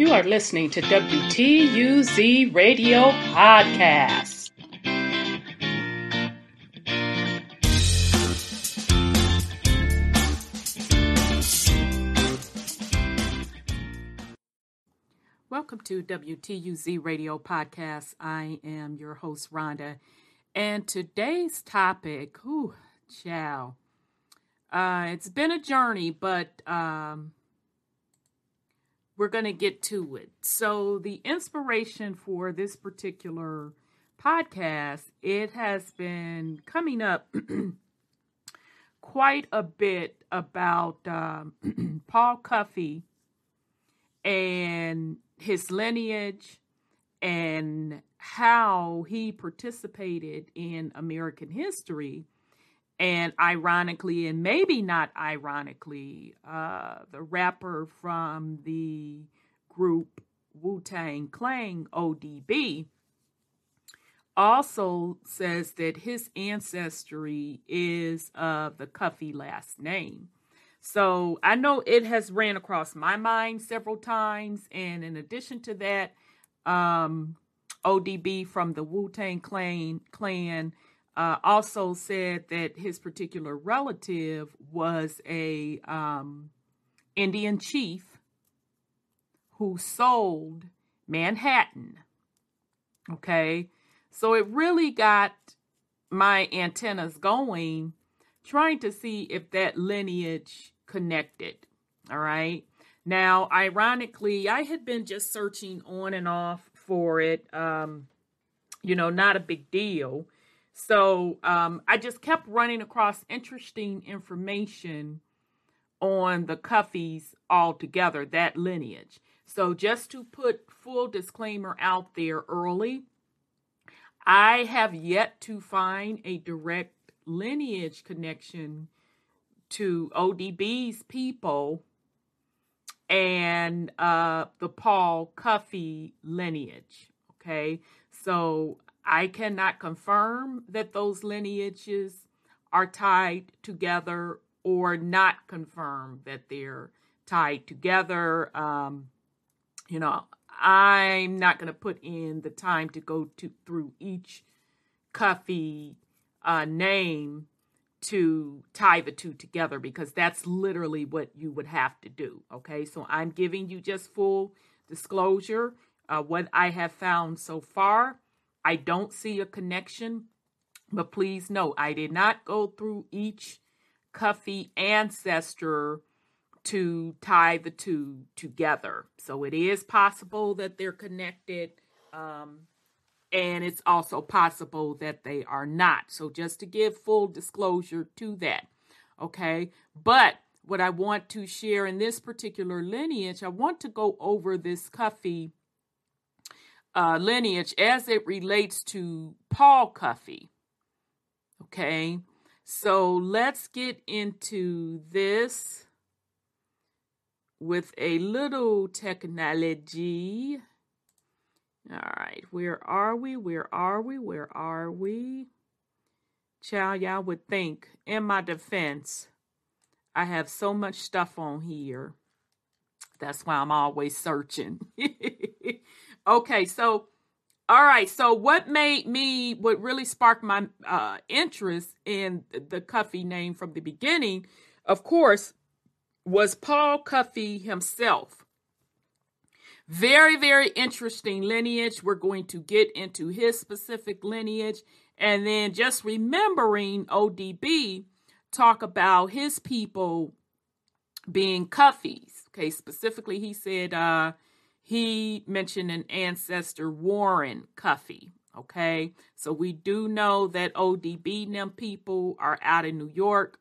You are listening to WTUZ Radio Podcast. Welcome to WTUZ Radio Podcast. I am your host, Rhonda. And today's topic, whew, chow. Uh, it's been a journey, but um, we're going to get to it. So, the inspiration for this particular podcast, it has been coming up quite a bit about um, Paul Cuffe and his lineage and how he participated in American history. And ironically, and maybe not ironically, uh, the rapper from the group Wu Tang Clan, ODB, also says that his ancestry is of the Cuffey last name. So I know it has ran across my mind several times. And in addition to that, um, ODB from the Wu Tang Clan, clan uh, also said that his particular relative was a um, Indian chief who sold Manhattan. Okay, so it really got my antennas going, trying to see if that lineage connected. All right. Now, ironically, I had been just searching on and off for it. Um, you know, not a big deal. So um, I just kept running across interesting information on the Cuffeys altogether, that lineage. So just to put full disclaimer out there early, I have yet to find a direct lineage connection to ODB's people and uh, the Paul Cuffe lineage. Okay, so I cannot confirm that those lineages are tied together or not confirm that they're tied together. Um, you know, I'm not going to put in the time to go to through each Cuffy uh, name to tie the two together because that's literally what you would have to do. Okay, so I'm giving you just full disclosure. Uh, what I have found so far, I don't see a connection, but please note, I did not go through each Cuffy ancestor to tie the two together. So it is possible that they're connected. Um, and it's also possible that they are not. So, just to give full disclosure to that, okay? But what I want to share in this particular lineage, I want to go over this Cuffey uh, lineage as it relates to Paul Cuffe, okay? So, let's get into this with a little technology. All right, where are we? Where are we? Where are we? Child, y'all would think, in my defense, I have so much stuff on here. That's why I'm always searching. okay, so, all right, so what made me, what really sparked my uh, interest in the Cuffey name from the beginning, of course, was Paul Cuffe himself. Very, very interesting lineage. We're going to get into his specific lineage. And then just remembering ODB talk about his people being Cuffeys. Okay, specifically, he said uh, he mentioned an ancestor, Warren Cuffey. Okay, so we do know that ODB them people are out in New York.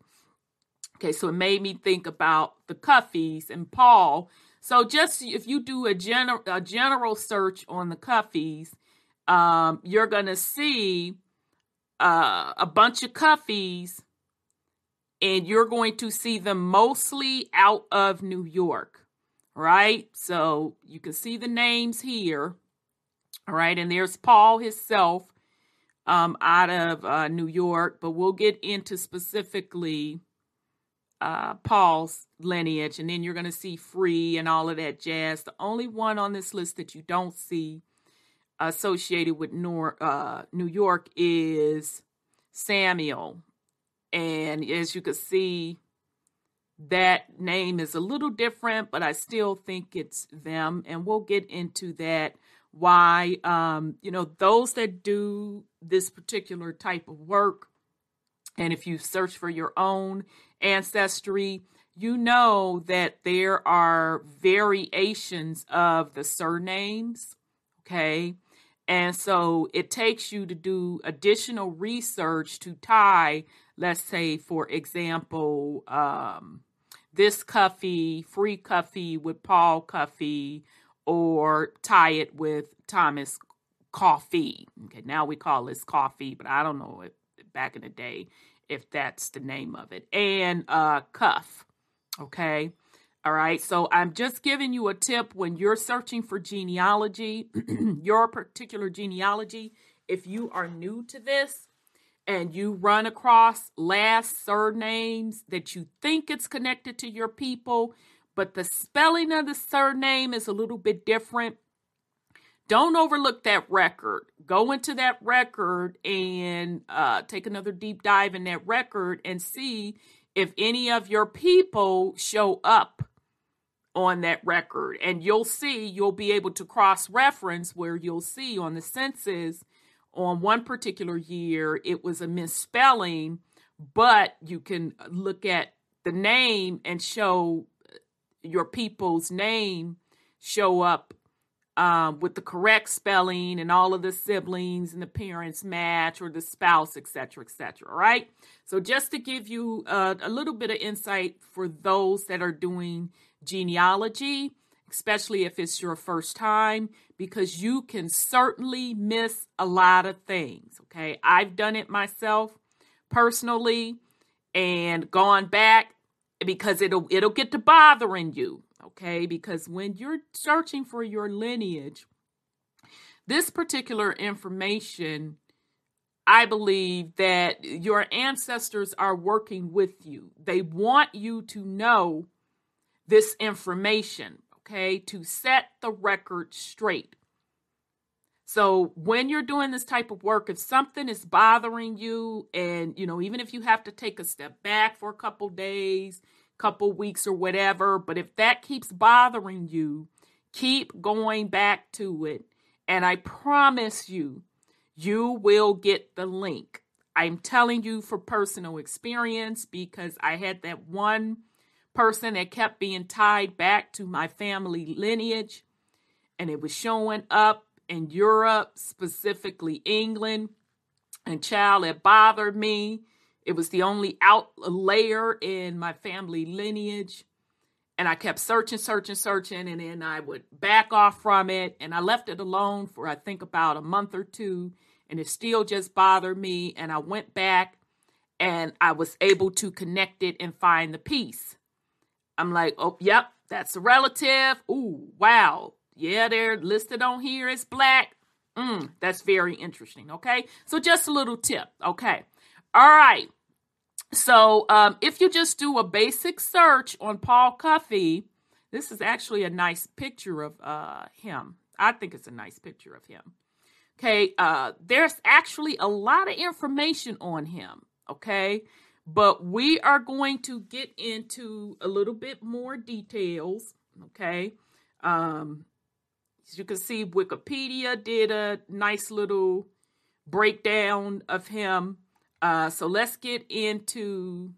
Okay, so it made me think about the Cuffeys and Paul so just if you do a general a general search on the Cuffeys, um, you're gonna see uh, a bunch of Cuffeys, and you're going to see them mostly out of New York, right? So you can see the names here, all right, and there's Paul himself um, out of uh, New York, but we'll get into specifically uh, Paul's lineage, and then you're going to see free and all of that jazz. The only one on this list that you don't see associated with Nor- uh, New York is Samuel. And as you can see, that name is a little different, but I still think it's them. And we'll get into that. Why, um, you know, those that do this particular type of work, and if you search for your own ancestry, you know that there are variations of the surnames. Okay. And so it takes you to do additional research to tie, let's say, for example, um, this Cuffy, Free Cuffy with Paul Cuffy, or tie it with Thomas Coffee. Okay, now we call this coffee, but I don't know if back in the day if that's the name of it. And uh, Cuff. Okay. All right. So I'm just giving you a tip when you're searching for genealogy, your particular genealogy. If you are new to this and you run across last surnames that you think it's connected to your people, but the spelling of the surname is a little bit different, don't overlook that record. Go into that record and uh, take another deep dive in that record and see if any of your people show up on that record. And you'll see, you'll be able to cross reference where you'll see on the census on one particular year, it was a misspelling, but you can look at the name and show your people's name show up um, with the correct spelling and all of the siblings and the parents match or the spouse, etc., etc. Right. So just to give you uh, a little bit of insight for those that are doing genealogy, especially if it's your first time, because you can certainly miss a lot of things. Okay, I've done it myself personally and gone back because it'll it'll get to bothering you okay? Because when you're searching for your lineage, this particular information, I believe that your ancestors are working with you. They want you to know this information, okay, to set the record straight. So when you're doing this type of work, if something is bothering you, and you know, even if you have to take a step back for a couple days, couple weeks or whatever. But if that keeps bothering you, keep going back to it. And I promise you, you will get the link. I'm telling you for personal experience because I had that one person that kept being tied back to my family lineage, and it was showing up in Europe, specifically England. And child, it bothered me. It was the only out layer in my family lineage. And I kept searching, searching, searching, and then I would back off from it. And I left it alone for I think about a month or two, and it still just bothered me. And I went back and I was able to connect it and find the piece. I'm like, oh, yep, that's a relative. Ooh, wow. Yeah, they're listed on here as black. Mm, that's very interesting. Okay. So just a little tip. Okay. All right. So um, if you just do a basic search on Paul Cuffe, this is actually a nice picture of uh, him. I think it's a nice picture of him. Okay, uh, there's actually a lot of information on him. Okay, but we are going to get into a little bit more details. Okay, um, as you can see, Wikipedia did a nice little breakdown of him. Uh, so let's get into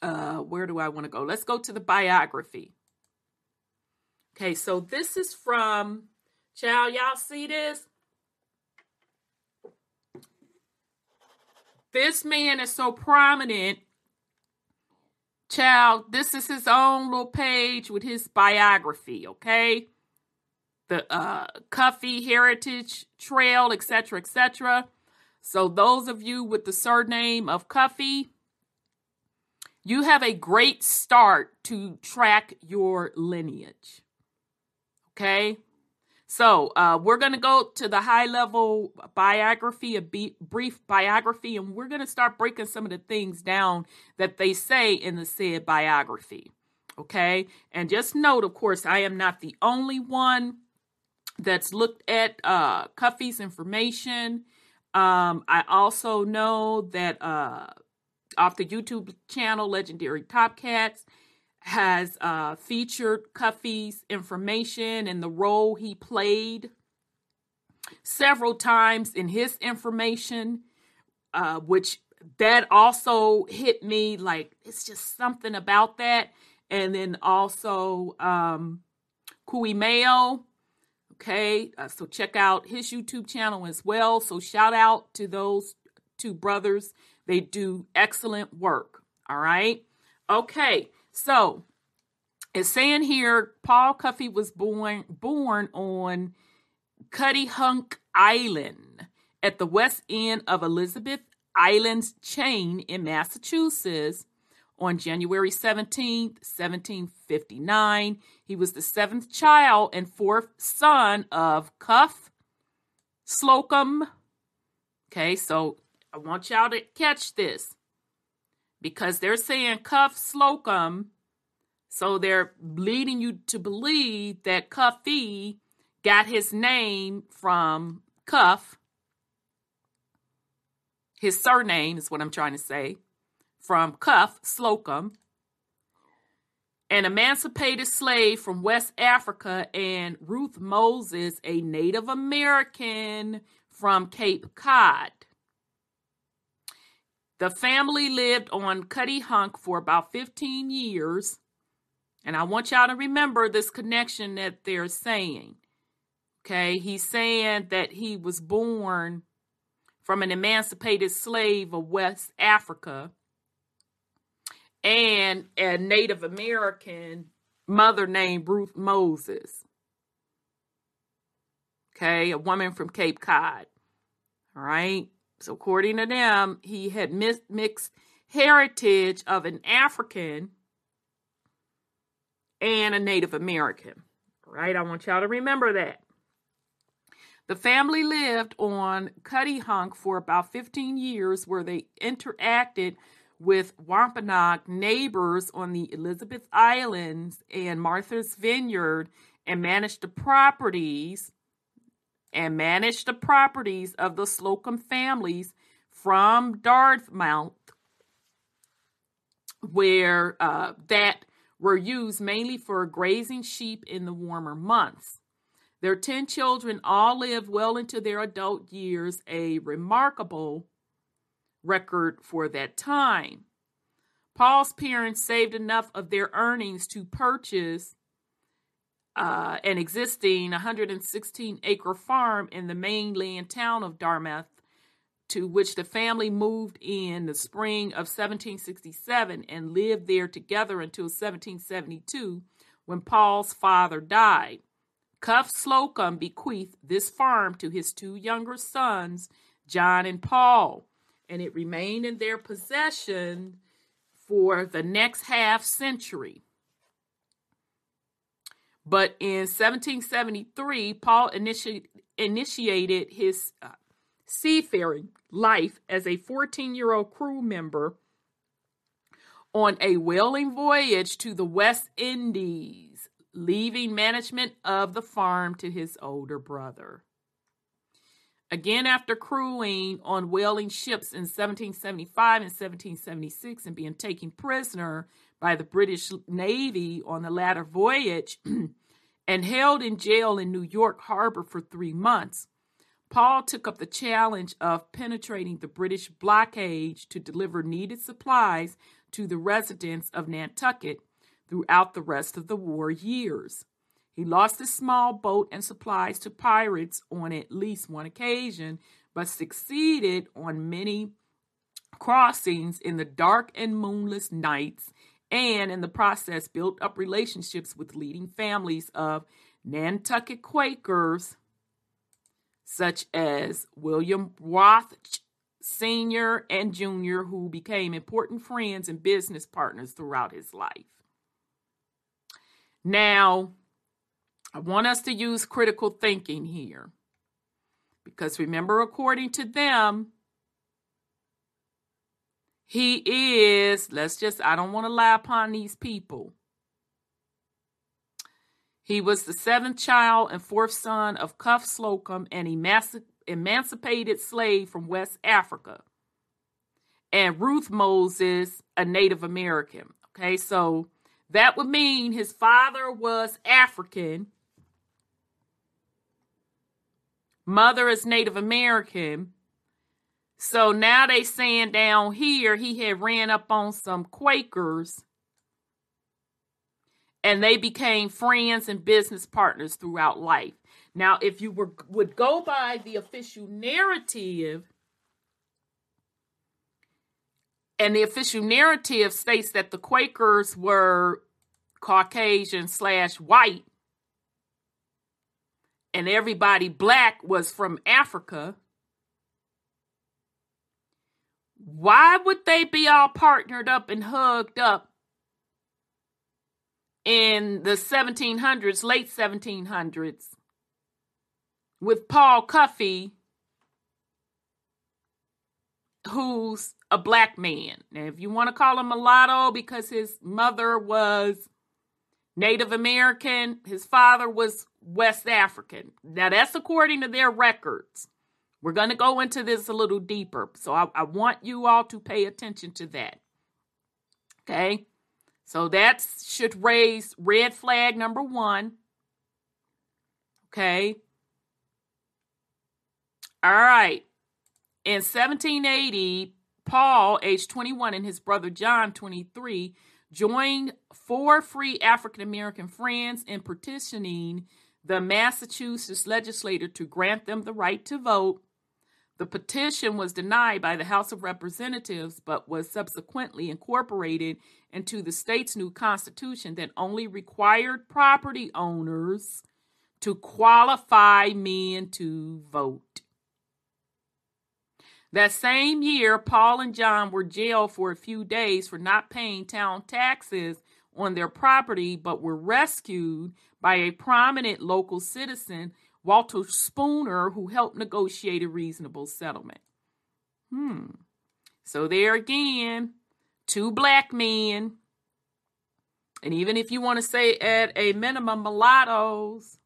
uh, where do I want to go? Let's go to the biography. Okay, so this is from, child, y'all see this? This man is so prominent. Child, this is his own little page with his biography, okay? The uh, Cuffe Heritage Trail, etc., etc. So, those of you with the surname of Cuffy, you have a great start to track your lineage. Okay? So uh, we're going to go to the high level biography, a b- brief biography, and we're going to start breaking some of the things down that they say in the said biography. Okay. And just note, of course, I am not the only one that's looked at uh, Cuffe's information. Um, I also know that uh, off the YouTube channel, Legendary Top Cats has uh, featured Cuffe's information and the role he played several times in his information, uh, which that also hit me like it's just something about that. And then also um, Kui Mayo. Okay, uh, so check out his YouTube channel as well. So shout out to those two brothers. They do excellent work. All right. Okay. So it's saying here Paul Cuffe was born born on Cuttyhunk Island at the west end of Elizabeth Island's chain in Massachusetts on January 17th, 1759. He was the seventh child and fourth son of Cuff Slocum. Okay, so I want y'all to catch this because they're saying Cuff Slocum. So they're leading you to believe that Cuffe got his name from Cuff. His surname is what I'm trying to say. From Cuff Slocum, an emancipated slave from West Africa, and Ruth Moses, a Native American from Cape Cod. The family lived on Cuttyhunk for about 15 years. And I want y'all to remember this connection that they're saying. Okay, he's saying that he was born from an emancipated slave of West Africa and a Native American mother named Ruth Moses. Okay, a woman from Cape Cod. All right. So, according to them, he had mixed heritage of an African and a Native American. Right? I want y'all to remember that. The family lived on Cuttyhunk for about 15 years, where they interacted with Wampanoag neighbors on the Elizabeth Islands and Martha's Vineyard and managed the properties and managed the properties of the Slocum families from Dartmouth, where uh, that were used mainly for grazing sheep in the warmer months. Their 10 children all lived well into their adult years, a remarkable record for that time. Paul's parents saved enough of their earnings to purchase uh, an existing 116 acre farm in the mainland town of Dartmouth, to which the family moved in the spring of 1767 and lived there together until 1772 when Paul's father died. Cuff Slocum bequeathed this farm to his two younger sons, John and Paul, and it remained in their possession for the next half century. But in 1773, Paul initi- initiated his uh, seafaring life as a 14 year old crew member on a whaling voyage to the West Indies, leaving management of the farm to his older brother. Again, after crewing on whaling ships in 1775 and 1776 and being taken prisoner by the British Navy on the latter voyage and held in jail in New York Harbor for three months, Paul took up the challenge of penetrating the British blockade to deliver needed supplies to the residents of Nantucket throughout the rest of the war years. He lost his small boat and supplies to pirates on at least one occasion, but succeeded on many crossings in the dark and moonless nights and in the process built up relationships with leading families of Nantucket Quakers, such as William Rotch Sr. and Jr., who became important friends and business partners throughout his life. Now, I want us to use critical thinking here. Because remember, according to them, he is, let's just, I don't want to lie upon these people. He was the seventh child and fourth son of Cuff Slocum, an emancipated slave from West Africa, and Ruth Moses, a Native American. Okay, so that would mean his father was African, mother is Native American. So now they saying down here he had ran up on some Quakers and they became friends and business partners throughout life. Now, if you were would go by the official narrative, and the official narrative states that the Quakers were Caucasian slash white, and everybody black was from Africa. Why would they be all partnered up and hugged up in the 1700s, late 1700s, with Paul Cuffe, who's a black man. Now, if you want to call him mulatto because his mother was Native American, his father was West African. Now, that's according to their records. We're going to go into this a little deeper. So, I, I want you all to pay attention to that. Okay? So that should raise red flag number one. Okay. All right. In 1780, Paul, age 21, and his brother John, 23, joined four free African American friends in petitioning the Massachusetts legislature to grant them the right to vote the petition was denied by the House of Representatives, but was subsequently incorporated into the state's new constitution that only required property owners to qualify men to vote. That same year, Paul and John were jailed for a few days for not paying town taxes on their property, but were rescued by a prominent local citizen Walter Spooner, who helped negotiate a reasonable settlement. Hmm. So there again, two black men, and even if you want to say at a minimum mulattoes,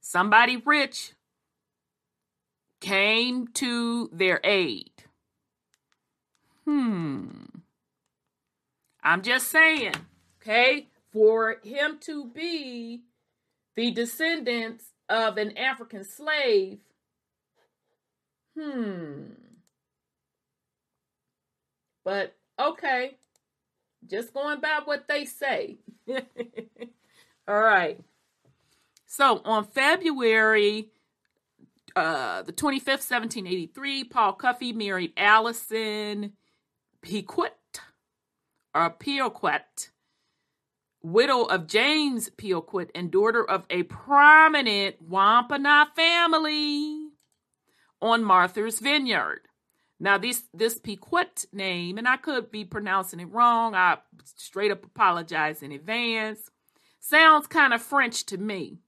somebody rich came to their aid. Hmm. I'm just saying, okay, for him to be the descendants of an African slave, hmm. But okay, just going by what they say. All right. So on February uh, the 25th, 1783, Paul Cuffe married Allison Pequot or Peoquet widow of James Peoquit and daughter of a prominent Wampanoag family on Martha's Vineyard. Now, this this Pequot name, and I could be pronouncing it wrong. I straight up apologize in advance. Sounds kind of French to me.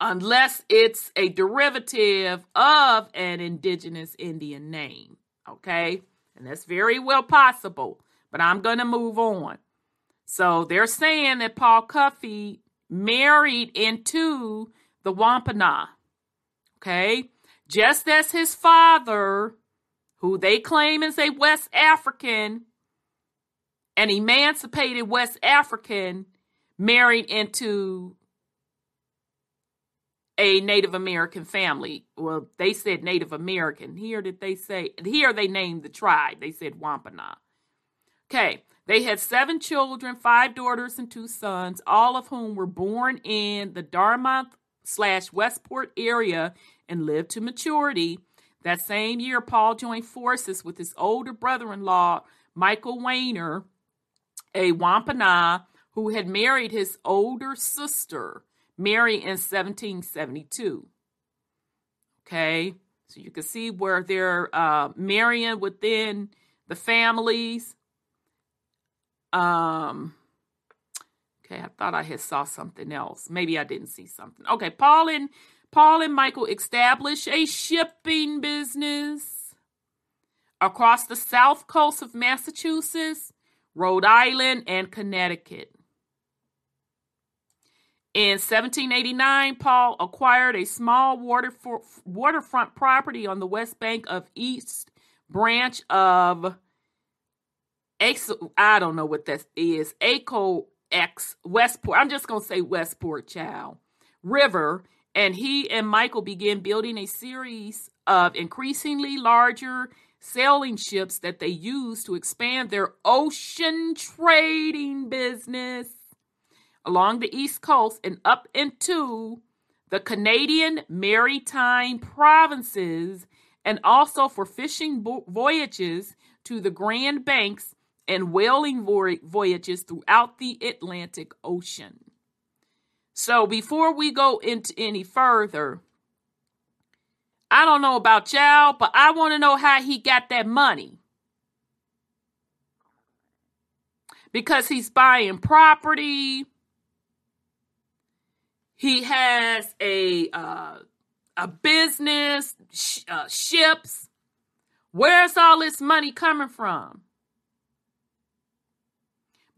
Unless it's a derivative of an indigenous Indian name. Okay? And that's very well possible but I'm going to move on. So they're saying that Paul Cuffe married into the Wampanoag. Okay? Just as his father, who they claim is a West African, an emancipated West African, married into a Native American family. Well, they said Native American. Here did they say here they named the tribe. They said Wampanoag. Okay, they had seven children, five daughters and two sons, all of whom were born in the Dartmouth slash Westport area and lived to maturity. That same year, Paul joined forces with his older brother-in-law, Michael Wainer, a Wampanoag who had married his older sister, Mary, in 1772. Okay, so you can see where they're uh, marrying within the families um, Okay, I thought I had saw something else. Maybe I didn't see something. Okay, Paul and Paul and Michael establish a shipping business across the south coast of Massachusetts, Rhode Island, and Connecticut. In 1789, Paul acquired a small waterf- waterfront property on the west bank of East Branch of I don't know what that is. Aco X Westport. I'm just gonna say Westport, child. River, and he and Michael began building a series of increasingly larger sailing ships that they used to expand their ocean trading business along the East Coast and up into the Canadian maritime provinces, and also for fishing voyages to the Grand Banks and whaling voyages throughout the Atlantic Ocean. So, before we go into any further, I don't know about y'all, but I want to know how he got that money. Because he's buying property, he has a uh, a business, sh- uh, ships. Where's all this money coming from?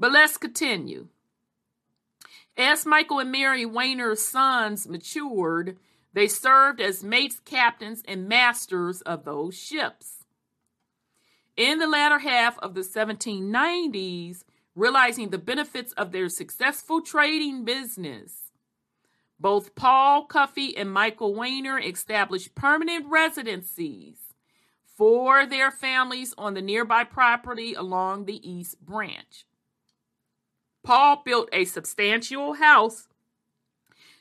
But let's continue. As Michael and Mary Wainer's sons matured, they served as mates, captains, and masters of those ships. In the latter half of the 1790s, realizing the benefits of their successful trading business, both Paul Cuffe and Michael Wainer established permanent residencies for their families on the nearby property along the East Branch. Paul built a substantial house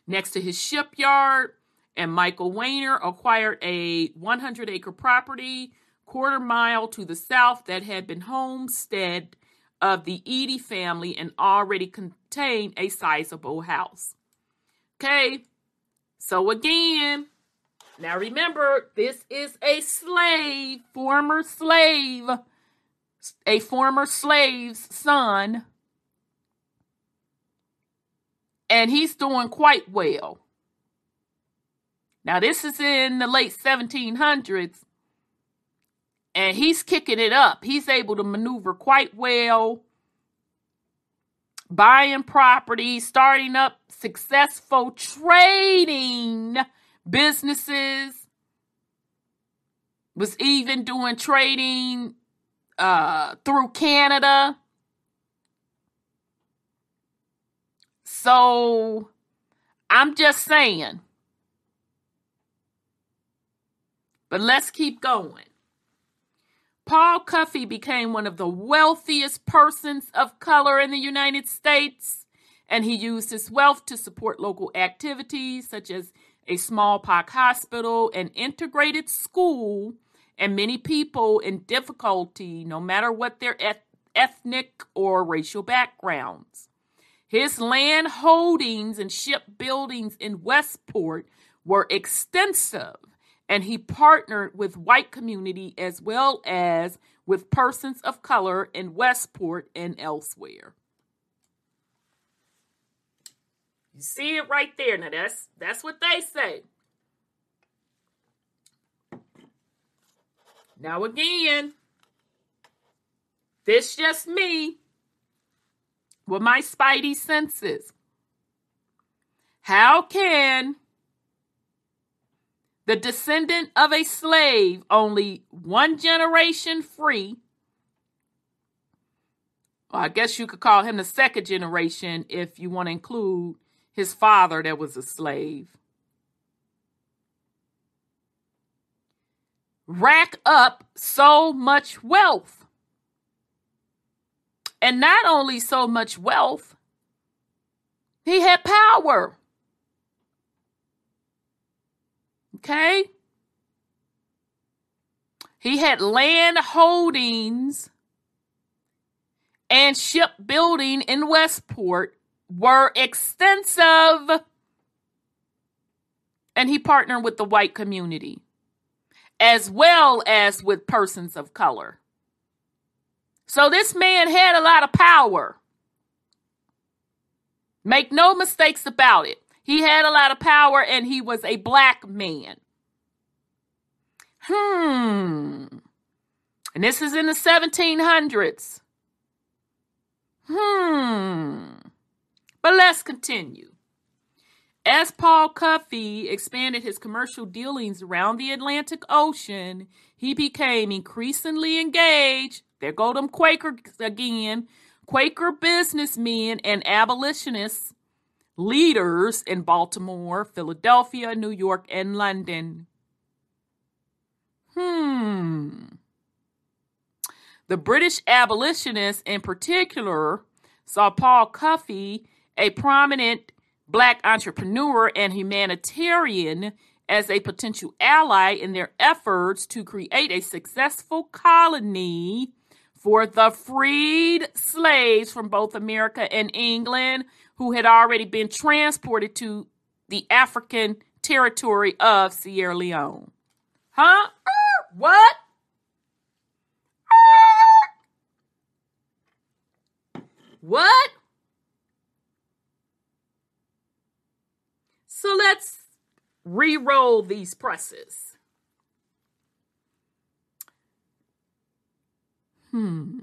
next to his shipyard, and Michael Wainer acquired a 100 acre property quarter mile to the south that had been homestead of the Edie family and already contained a sizable house. Okay, so again, now remember, this is a slave, former slave, a former slave's son. And he's doing quite well. Now, this is in the late 1700s, and he's kicking it up. He's able to maneuver quite well buying property, starting up successful trading businesses, was even doing trading uh, through Canada. So I'm just saying. But let's keep going. Paul Cuffe became one of the wealthiest persons of color in the United States, and he used his wealth to support local activities such as a smallpox hospital, an integrated school, and many people in difficulty, no matter what their eth- ethnic or racial backgrounds. His land holdings and shipbuildings in Westport were extensive and he partnered with white community as well as with persons of color in Westport and elsewhere. You see it right there. Now that's that's what they say. Now again, this just me with my spidey senses. How can the descendant of a slave, only one generation free. Well, I guess you could call him the second generation if you want to include his father that was a slave. Rack up so much wealth. And not only so much wealth, he had power. Okay? He had land holdings and shipbuilding in Westport were extensive. And he partnered with the white community as well as with persons of color. So this man had a lot of power. Make no mistakes about it. He had a lot of power and he was a black man. Hmm. And this is in the 1700s. Hmm. But let's continue. As Paul Cuffe expanded his commercial dealings around the Atlantic Ocean, he became increasingly engaged. There go them Quakers again. Quaker businessmen and abolitionists, leaders in Baltimore, Philadelphia, New York, and London. Hmm. The British abolitionists, in particular, saw Paul Cuffe, a prominent black entrepreneur and humanitarian, as a potential ally in their efforts to create a successful colony for the freed slaves from both America and England who had already been transported to the African territory of Sierra Leone. Huh? Uh, what? Uh, what? So let's re-roll these presses. Hmm.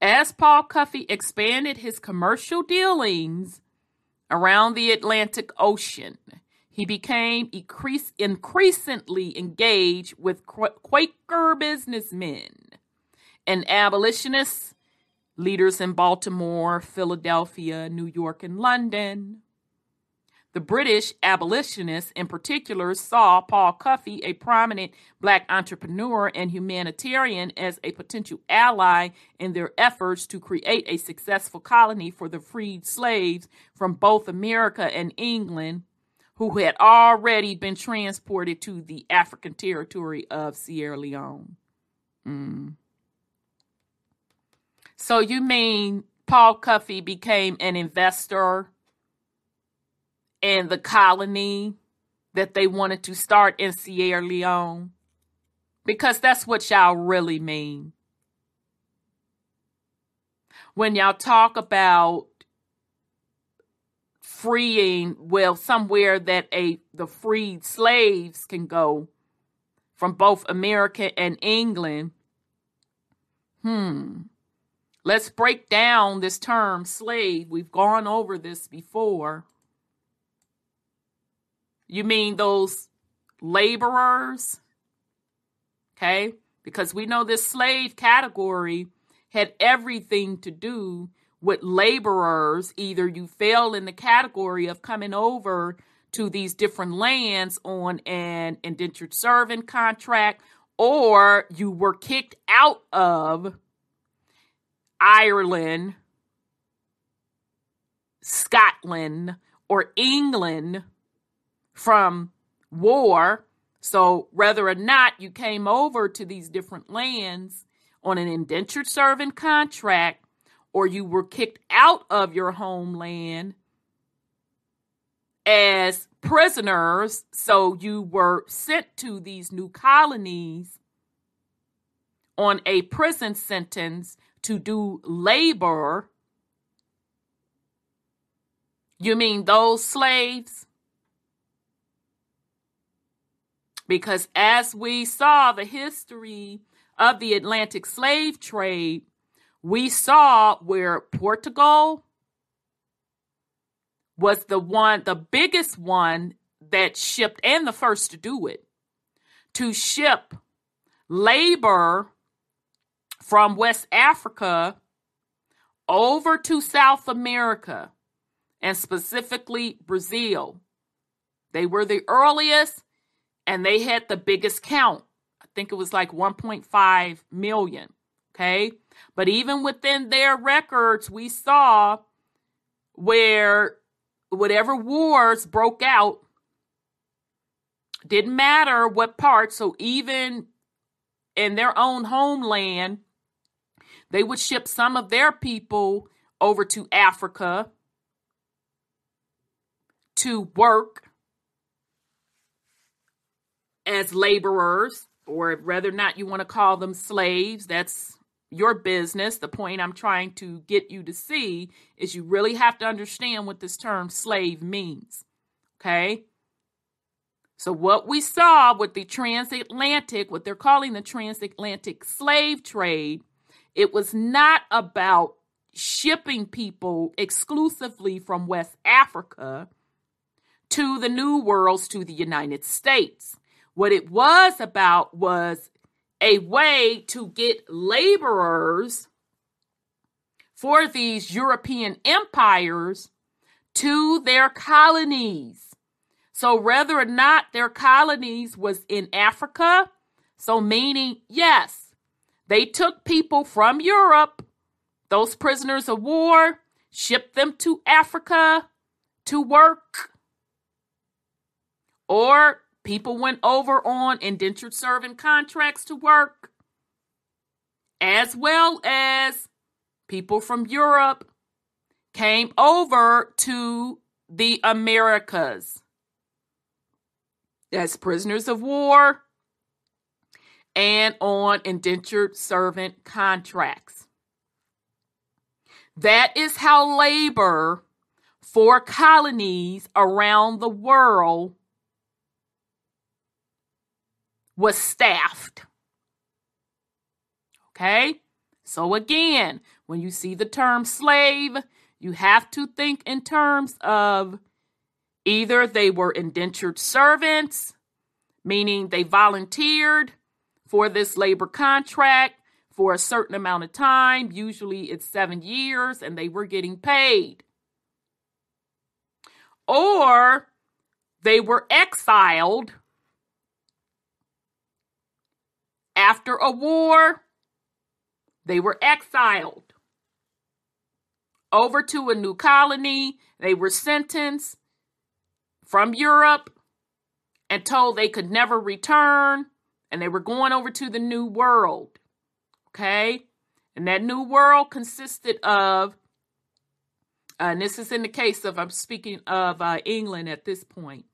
As Paul Cuffe expanded his commercial dealings around the Atlantic Ocean, he became increase, increasingly engaged with Quaker businessmen and abolitionists, leaders in Baltimore, Philadelphia, New York, and London. The British abolitionists, in particular, saw Paul Cuffe, a prominent black entrepreneur and humanitarian, as a potential ally in their efforts to create a successful colony for the freed slaves from both America and England who had already been transported to the African territory of Sierra Leone. Mm. So you mean Paul Cuffe became an investor in the colony that they wanted to start in Sierra Leone? Because that's what y'all really mean. When y'all talk about freeing, well, somewhere that a the freed slaves can go from both America and England. Hmm. Let's break down this term slave. We've gone over this before. You mean those laborers? Okay? Because we know this slave category had everything to do with laborers, either you fell in the category of coming over to these different lands on an indentured servant contract, or you were kicked out of Ireland, Scotland, or England from war. So, whether or not you came over to these different lands on an indentured servant contract, or you were kicked out of your homeland as prisoners, so you were sent to these new colonies on a prison sentence to do labor. You mean those slaves? Because as we saw the history of the Atlantic slave trade, we saw where Portugal was the one, the biggest one that shipped, and the first to do it, to ship labor from West Africa over to South America and specifically Brazil. They were the earliest and they had the biggest count. I think it was like 1.5 million. Okay. But even within their records, we saw where whatever wars broke out didn't matter what part. So even in their own homeland, they would ship some of their people over to Africa to work as laborers, or whether or not you want to call them slaves, that's your business. The point I'm trying to get you to see is you really have to understand what this term slave means. Okay? So, what we saw with the transatlantic, what they're calling the transatlantic slave trade, it was not about shipping people exclusively from West Africa to the New Worlds to the United States. What it was about was a way to get laborers for these European empires to their colonies. So whether or not their colonies was in Africa, so meaning yes, they took people from Europe, those prisoners of war, shipped them to Africa to work. Or people went over on indentured servant contracts to work, as well as people from Europe came over to the Americas as prisoners of war and on indentured servant contracts. That is how labor for colonies around the world was staffed. Okay? So again, when you see the term slave, you have to think in terms of either they were indentured servants, meaning they volunteered for this labor contract for a certain amount of time. Usually it's seven years and they were getting paid. Or they were exiled after a war. They were exiled over to a new colony. They were sentenced from Europe and told they could never return and they were going over to the new world. Okay? And that new world consisted of, uh, and this is in the case of, I'm speaking of uh, England at this point.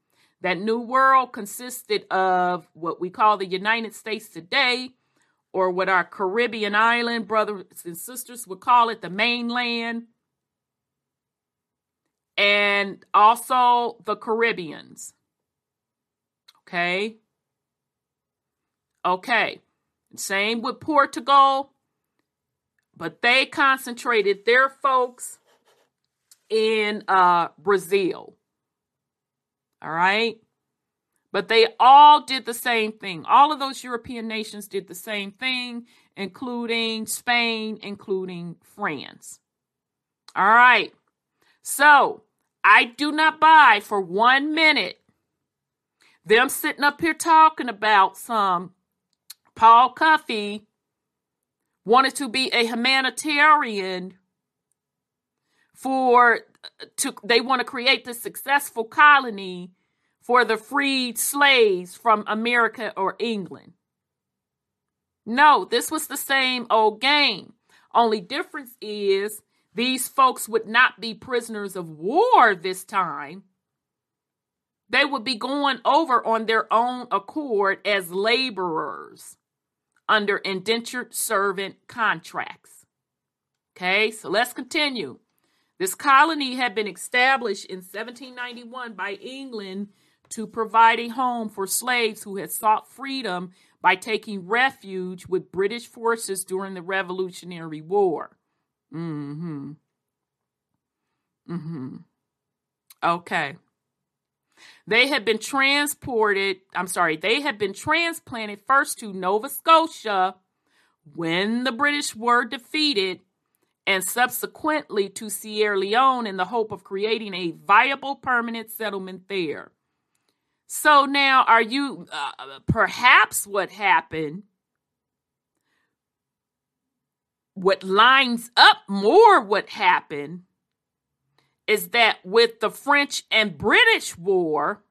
That new world consisted of what we call the United States today, or what our Caribbean island brothers and sisters would call it, the mainland, and also the Caribbeans. Okay. Okay. Same with Portugal, but they concentrated their folks in uh, Brazil. All right. But they all did the same thing. All of those European nations did the same thing, including Spain, including France. All right. So I do not buy for one minute them sitting up here talking about some Paul Cuffe wanted to be a humanitarian for to they want to create this successful colony for the freed slaves from America or England. No, this was the same old game. Only difference is these folks would not be prisoners of war this time. They would be going over on their own accord as laborers under indentured servant contracts. Okay, so let's continue. This colony had been established in 1791 by England to provide a home for slaves who had sought freedom by taking refuge with British forces during the Revolutionary War. Mm-hmm. Mm-hmm. Okay. They had been transported, I'm sorry, they had been transplanted first to Nova Scotia when the British were defeated and subsequently to Sierra Leone in the hope of creating a viable permanent settlement there. So now, are you uh, perhaps what happened? What lines up more what happened is that with the French and British War,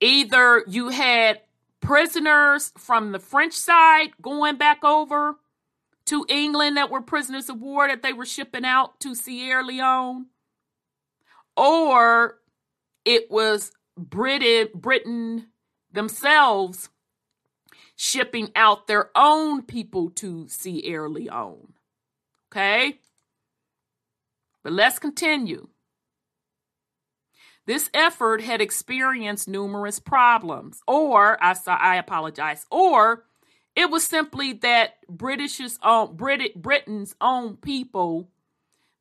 either you had prisoners from the French side going back over to England that were prisoners of war that they were shipping out to Sierra Leone or it was Britain, Britain themselves shipping out their own people to Sierra Leone. Okay? But let's continue. This effort had experienced numerous problems, or I saw, I apologize, or it was simply that British's own Brit, Britain's own people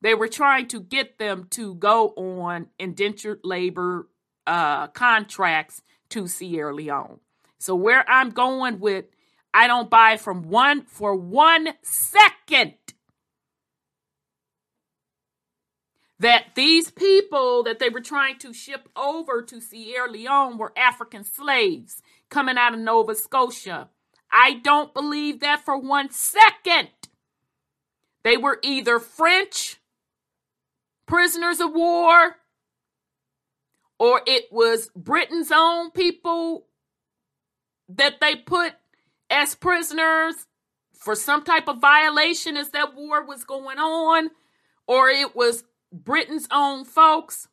they were trying to get them to go on indentured labor uh, contracts to Sierra Leone. So where I'm going with, I don't buy from one for one second that these people that they were trying to ship over to Sierra Leone were African slaves coming out of Nova Scotia. I don't believe that for one second. They were either French prisoners of war or it was Britain's own people that they put as prisoners for some type of violation as that war was going on, or it was Britain's own folks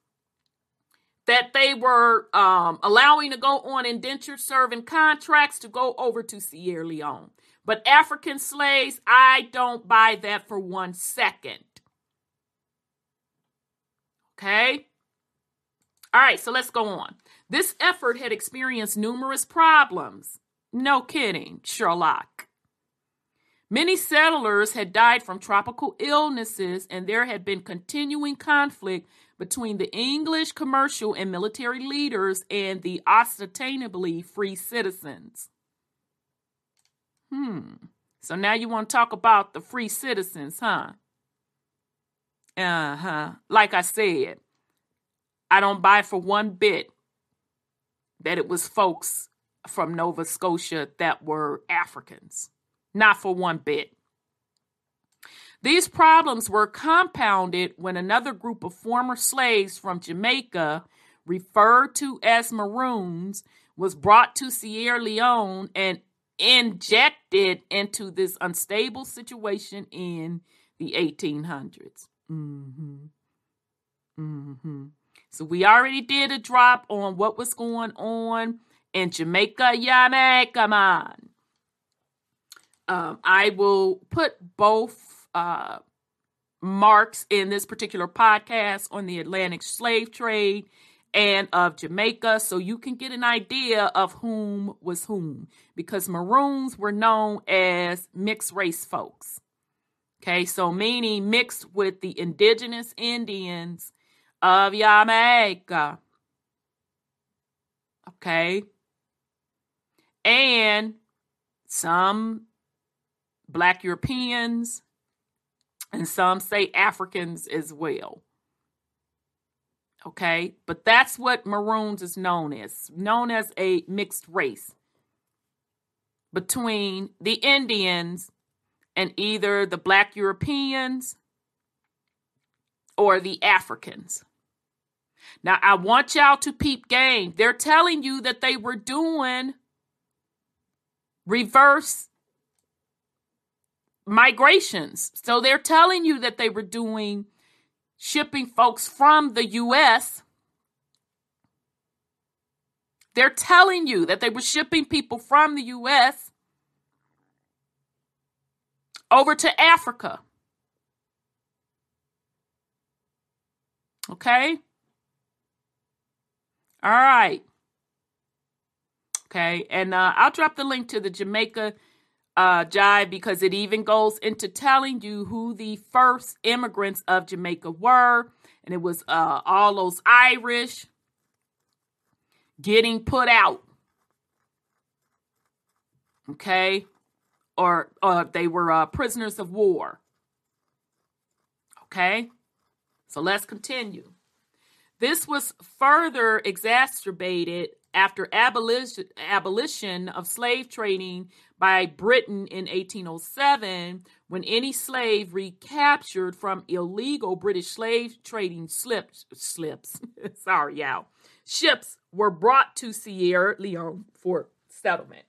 that they were um, allowing to go on indentured serving contracts to go over to Sierra Leone. But African slaves, I don't buy that for one second. Okay? All right, so let's go on. This effort had experienced numerous problems. No kidding, Sherlock. Many settlers had died from tropical illnesses, and there had been continuing conflict between the English commercial and military leaders and the ostentatiously free citizens. Hmm. So now you want to talk about the free citizens, huh? Uh huh. Like I said, I don't buy for one bit that it was folks from Nova Scotia that were Africans. Not for one bit. These problems were compounded when another group of former slaves from Jamaica, referred to as Maroons, was brought to Sierra Leone and injected into this unstable situation in the 1800s. Mm-hmm. Mm-hmm. So we already did a drop on what was going on in Jamaica, Jamaica, man. Um, I will put both uh, marks in this particular podcast on the Atlantic slave trade and of Jamaica so you can get an idea of whom was whom because Maroons were known as mixed race folks. Okay, so meaning mixed with the indigenous Indians of Jamaica. Okay. And some black Europeans and some say Africans as well. Okay, but that's what Maroons is known as, known as a mixed race between the Indians and either the black Europeans or the Africans. Now, I want y'all to peep game. They're telling you that they were doing reverse migrations. So they're telling you that they were doing shipping folks from the U.S. They're telling you that they were shipping people from the U.S over to Africa. Okay? All right. Okay, and uh, I'll drop the link to the Jamaica uh, Jive because it even goes into telling you who the first immigrants of Jamaica were. And it was uh, all those Irish getting put out. Okay or uh, they were uh, prisoners of war. Okay, so let's continue. This was further exacerbated after abolition, abolition of slave trading by Britain in 1807, when any slave recaptured from illegal British slave trading slips, slips, sorry, y'all, ships were brought to Sierra Leone for settlement,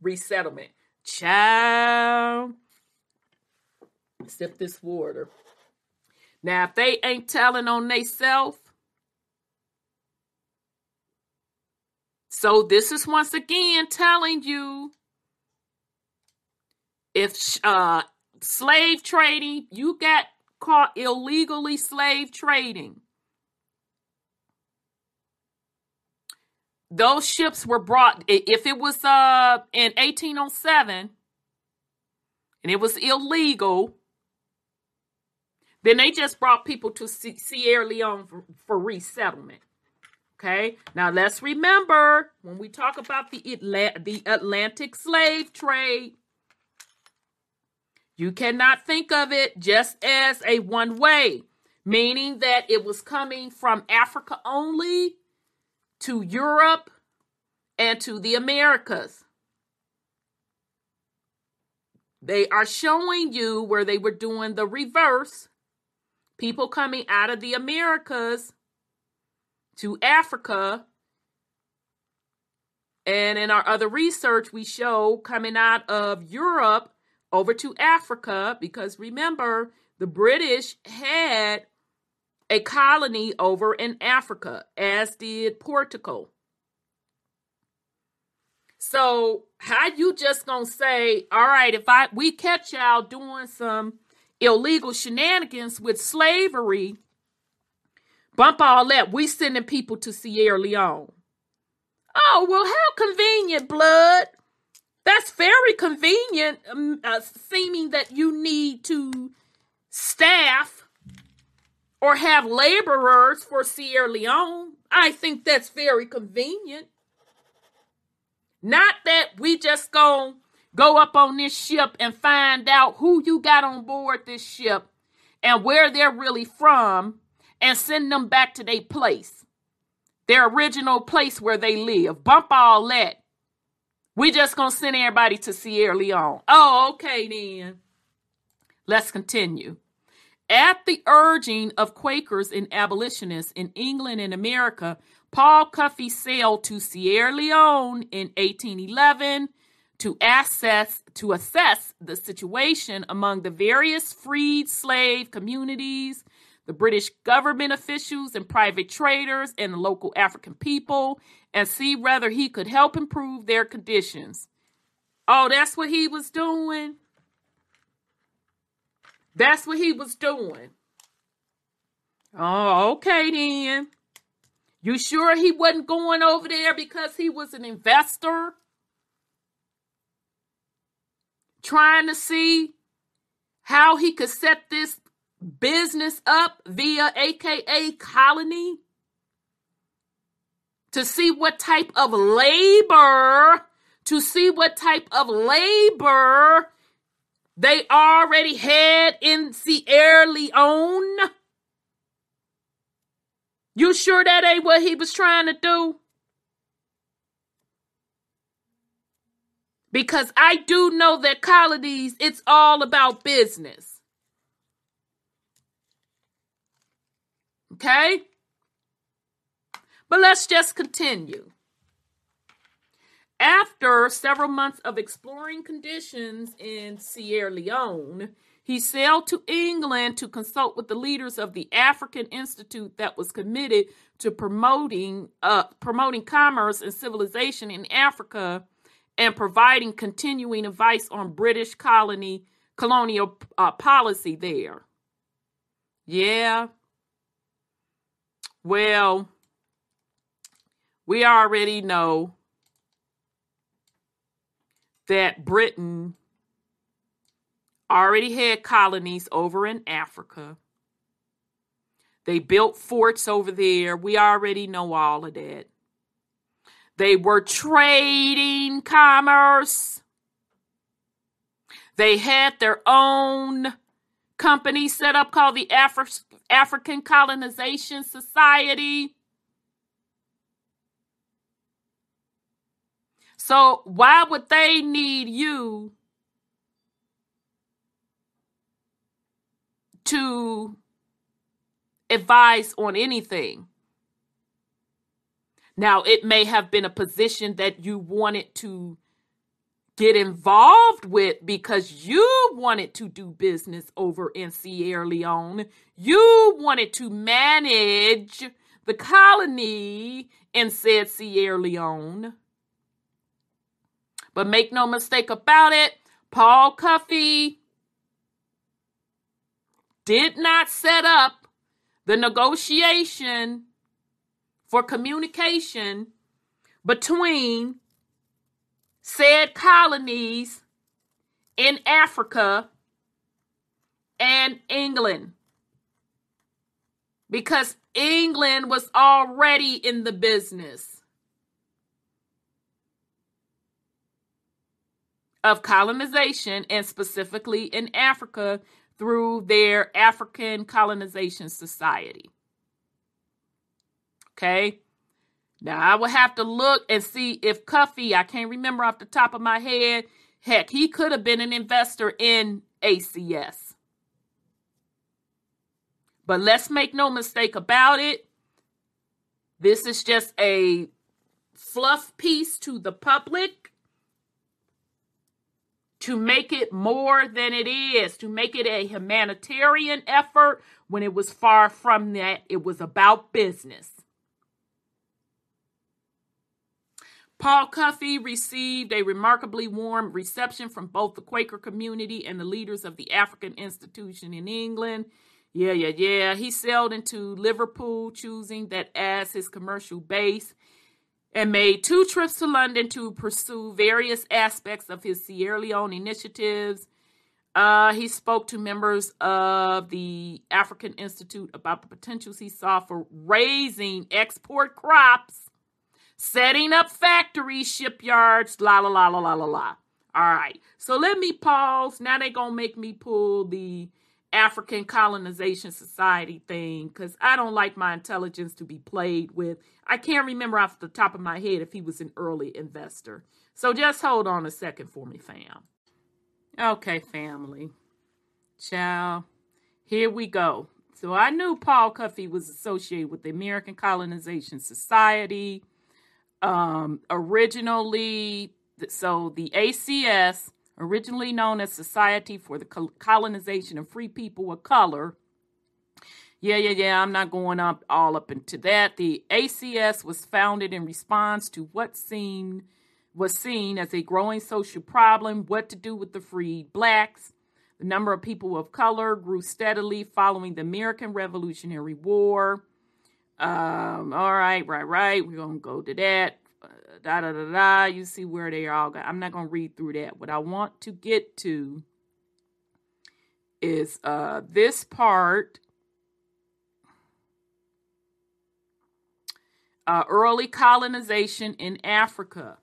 resettlement. Child. Sip this water. Now, if they ain't telling on theyself, so this is once again telling you If uh, slave trading, you got caught illegally slave trading. Those ships were brought, if it was uh, in 1807 and it was illegal, then they just brought people to Sierra Leone for, for resettlement. Okay. Now let's remember when we talk about the Atla- the Atlantic slave trade, you cannot think of it just as a one way, meaning that it was coming from Africa only to Europe and to the Americas. They are showing you where they were doing the reverse. People coming out of the Americas to Africa. And in our other research, we show coming out of Europe over to Africa, because remember, the British had a colony over in Africa, as did Portugal. So how you just gonna say, all right, if I we catch y'all doing some illegal shenanigans with slavery, Bump all that. We sending people to Sierra Leone. Oh, well, how convenient, blood. That's very convenient, um, uh, seeming that you need to staff or have laborers for Sierra Leone. I think that's very convenient. Not that we just go go up on this ship and find out who you got on board this ship and where they're really from and send them back to their place, their original place where they live. Bump all that. We just gonna send everybody to Sierra Leone. Oh, okay then. Let's continue. At the urging of Quakers and abolitionists in England and America, Paul Cuffe sailed to Sierra Leone in 1811 to assess to assess the situation among the various freed slave communities the British government officials and private traders and the local African people and see whether he could help improve their conditions. Oh, that's what he was doing. That's what he was doing. Oh, okay then. You sure he wasn't going over there because he was an investor? Trying to see how he could set this business up via AKA colony to see what type of labor, to see what type of labor they already had in Sierra Leone. You sure that ain't what he was trying to do? Because I do know that colonies, it's all about business. Okay? But let's just continue. After several months of exploring conditions in Sierra Leone, he sailed to England to consult with the leaders of the African Institute that was committed to promoting uh, promoting commerce and civilization in Africa and providing continuing advice on British colony colonial uh, policy there. Yeah, well, we already know that Britain already had colonies over in Africa. They built forts over there. We already know all of that. They were trading commerce. They had their own company set up called the Afri- African Colonization Society. So, why would they need you to advise on anything? Now, it may have been a position that you wanted to get involved with because you wanted to do business over in Sierra Leone. You wanted to manage the colony in said Sierra Leone. But make no mistake about it, Paul Cuffe did not set up the negotiation for communication between said colonies in Africa and England because England was already in the business of colonization and specifically in Africa through their African Colonization Society. Okay. Now I will have to look and see if Cuffe, I can't remember off the top of my head, heck, he could have been an investor in ACS. But let's make no mistake about it. This is just a fluff piece to the public to make it more than it is, to make it a humanitarian effort when it was far from that. It was about business. Paul Cuffe received a remarkably warm reception from both the Quaker community and the leaders of the African Institution in England. Yeah, yeah, yeah. He sailed into Liverpool, choosing that as his commercial base, and made two trips to London to pursue various aspects of his Sierra Leone initiatives. Uh, he spoke to members of the African Institute about the potentials he saw for raising export crops setting up factories, shipyards, la la la la la la la. All right. So let me pause. Now they're going to make me pull the African Colonization Society thing because I don't like my intelligence to be played with. I can't remember off the top of my head if he was an early investor. So just hold on a second for me, fam. Okay, family. Ciao. Here we go. So I knew Paul Cuffe was associated with the American Colonization Society um, originally, so the ACS, originally known as Society for the Colonization of Free People of Color. Yeah, yeah, yeah. I'm not going up all up into that. The ACS was founded in response to what seemed was seen as a growing social problem: what to do with the freed blacks. The number of people of color grew steadily following the American Revolutionary War. Um, all right, right, right. We're gonna go to that. Uh, da da da da. You see where they are all got. I'm not gonna read through that. What I want to get to is uh this part. Uh, early colonization in Africa.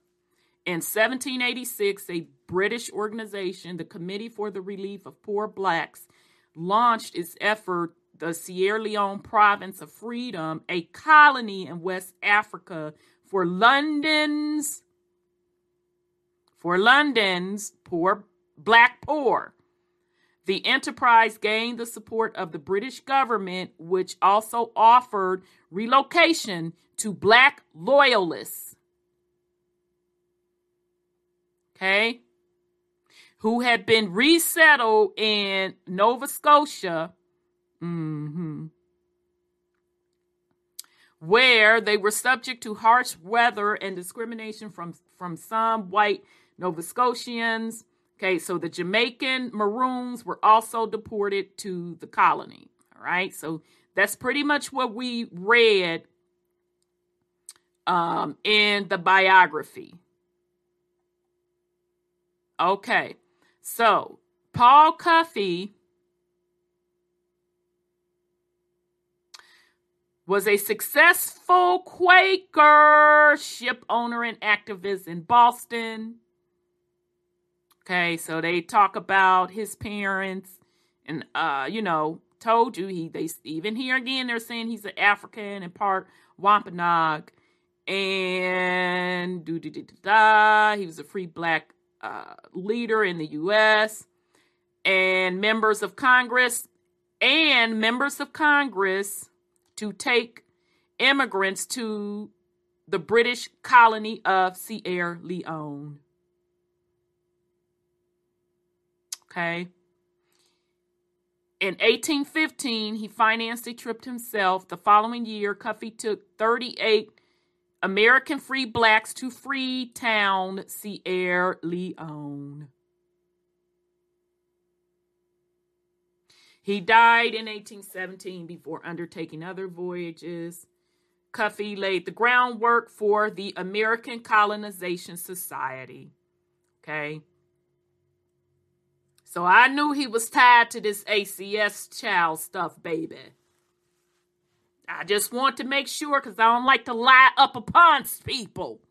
In 1786, a British organization, the Committee for the Relief of Poor Blacks, launched its effort the Sierra Leone province of freedom, a colony in West Africa for London's for London's poor black poor. The enterprise gained the support of the British government, which also offered relocation to black loyalists. Okay? Who had been resettled in Nova Scotia Mm-hmm. Where they were subject to harsh weather and discrimination from, from some white Nova Scotians. Okay, so the Jamaican Maroons were also deported to the colony. All right, so that's pretty much what we read um, in the biography. Okay, so Paul Cuffe was a successful Quaker ship owner and activist in Boston. Okay, so they talk about his parents and uh, you know, told you he they even here again they're saying he's an African and part Wampanoag and do do do da he was a free black uh, leader in the US and members of Congress and members of Congress to take immigrants to the British colony of Sierra Leone. Okay. In 1815, he financed a trip himself. The following year, Cuffe took 38 American free blacks to Freetown, Sierra Leone. He died in 1817 before undertaking other voyages. Cuffe laid the groundwork for the American Colonization Society. Okay. So I knew he was tied to this ACS child stuff, baby. I just want to make sure because I don't like to lie up upon people.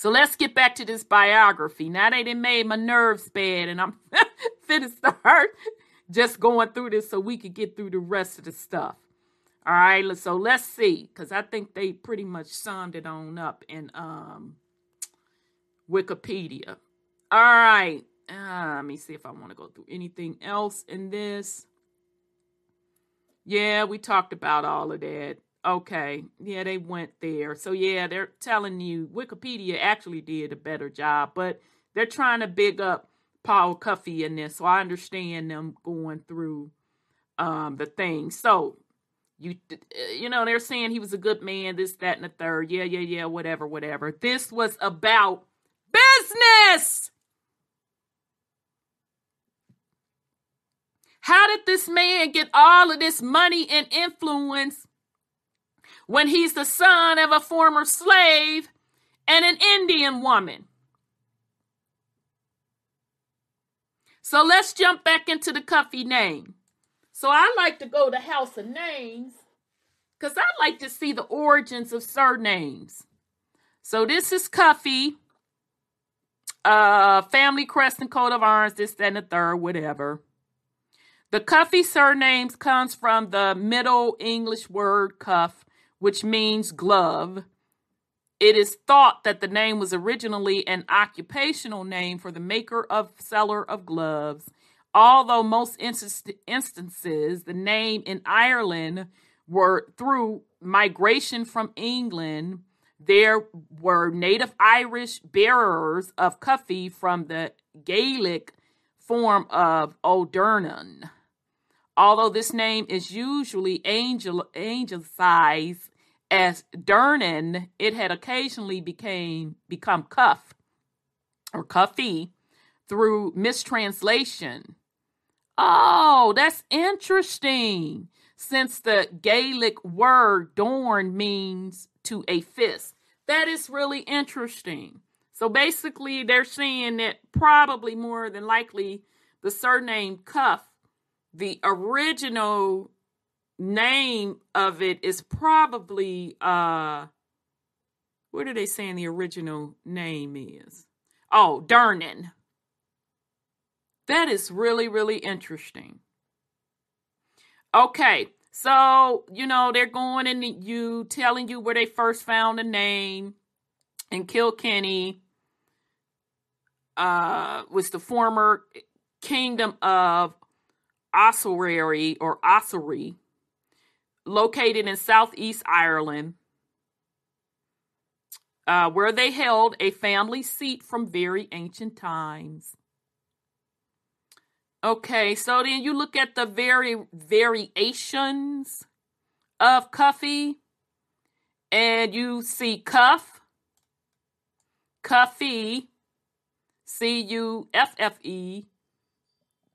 So let's get back to this biography. Now they done made my nerves bad, and I'm finna start just going through this so we could get through the rest of the stuff. All right, so let's see, because I think they pretty much summed it on up in um, Wikipedia. All right, uh, let me see if I want to go through anything else in this. Yeah, we talked about all of that. Okay. Yeah, they went there. So yeah, they're telling you Wikipedia actually did a better job, but they're trying to big up Paul Cuffe in this. So I understand them going through um the thing. So you you know, they're saying he was a good man, this, that, and the third. Yeah, yeah, yeah, whatever, whatever. This was about business. How did this man get all of this money and influence when he's the son of a former slave and an Indian woman? So let's jump back into the Cuffy name. So I like to go to House of Names because I like to see the origins of surnames. So this is Cuffy, uh, family crest and coat of arms, this, that, and the third, whatever. The Cuffy surnames comes from the Middle English word cuff, which means glove. It is thought that the name was originally an occupational name for the maker of seller of gloves. Although most instances, the name in Ireland were through migration from England. There were native Irish bearers of cuffy from the Gaelic form of O'Durnan. Although this name is usually angel anglicized as Durnan, it had occasionally became become Cuff or Cuffy through mistranslation. Oh, that's interesting. Since the Gaelic word dorn means to a fist. That is really interesting. So basically, they're saying that probably more than likely the surname Cuff the original name of it is probably uh what are they saying the original name is? Oh, Durnan. That is really, really interesting. Okay, so you know they're going and you telling you where they first found the name and Kilkenny. Uh, was the former kingdom of Ossory or Ossory located in southeast Ireland, uh, where they held a family seat from very ancient times. Okay, so then you look at the very variations of Cuffy, and you see Cuff, Cuffe, C U F F E,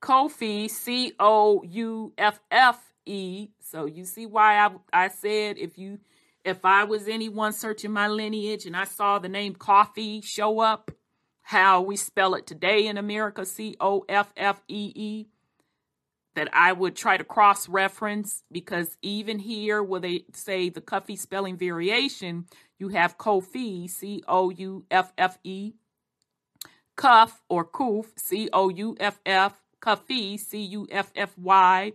Couffe, C O U F F E. So you see why I, I said if you if I was anyone searching my lineage and I saw the name coffee show up, how we spell it today in America, C O F F E E, that I would try to cross reference because even here where they say the Cuffy spelling variation, you have Couffe, C O U F F E, Cuff or Couff, C O U F F, Cuffy, C U F F Y,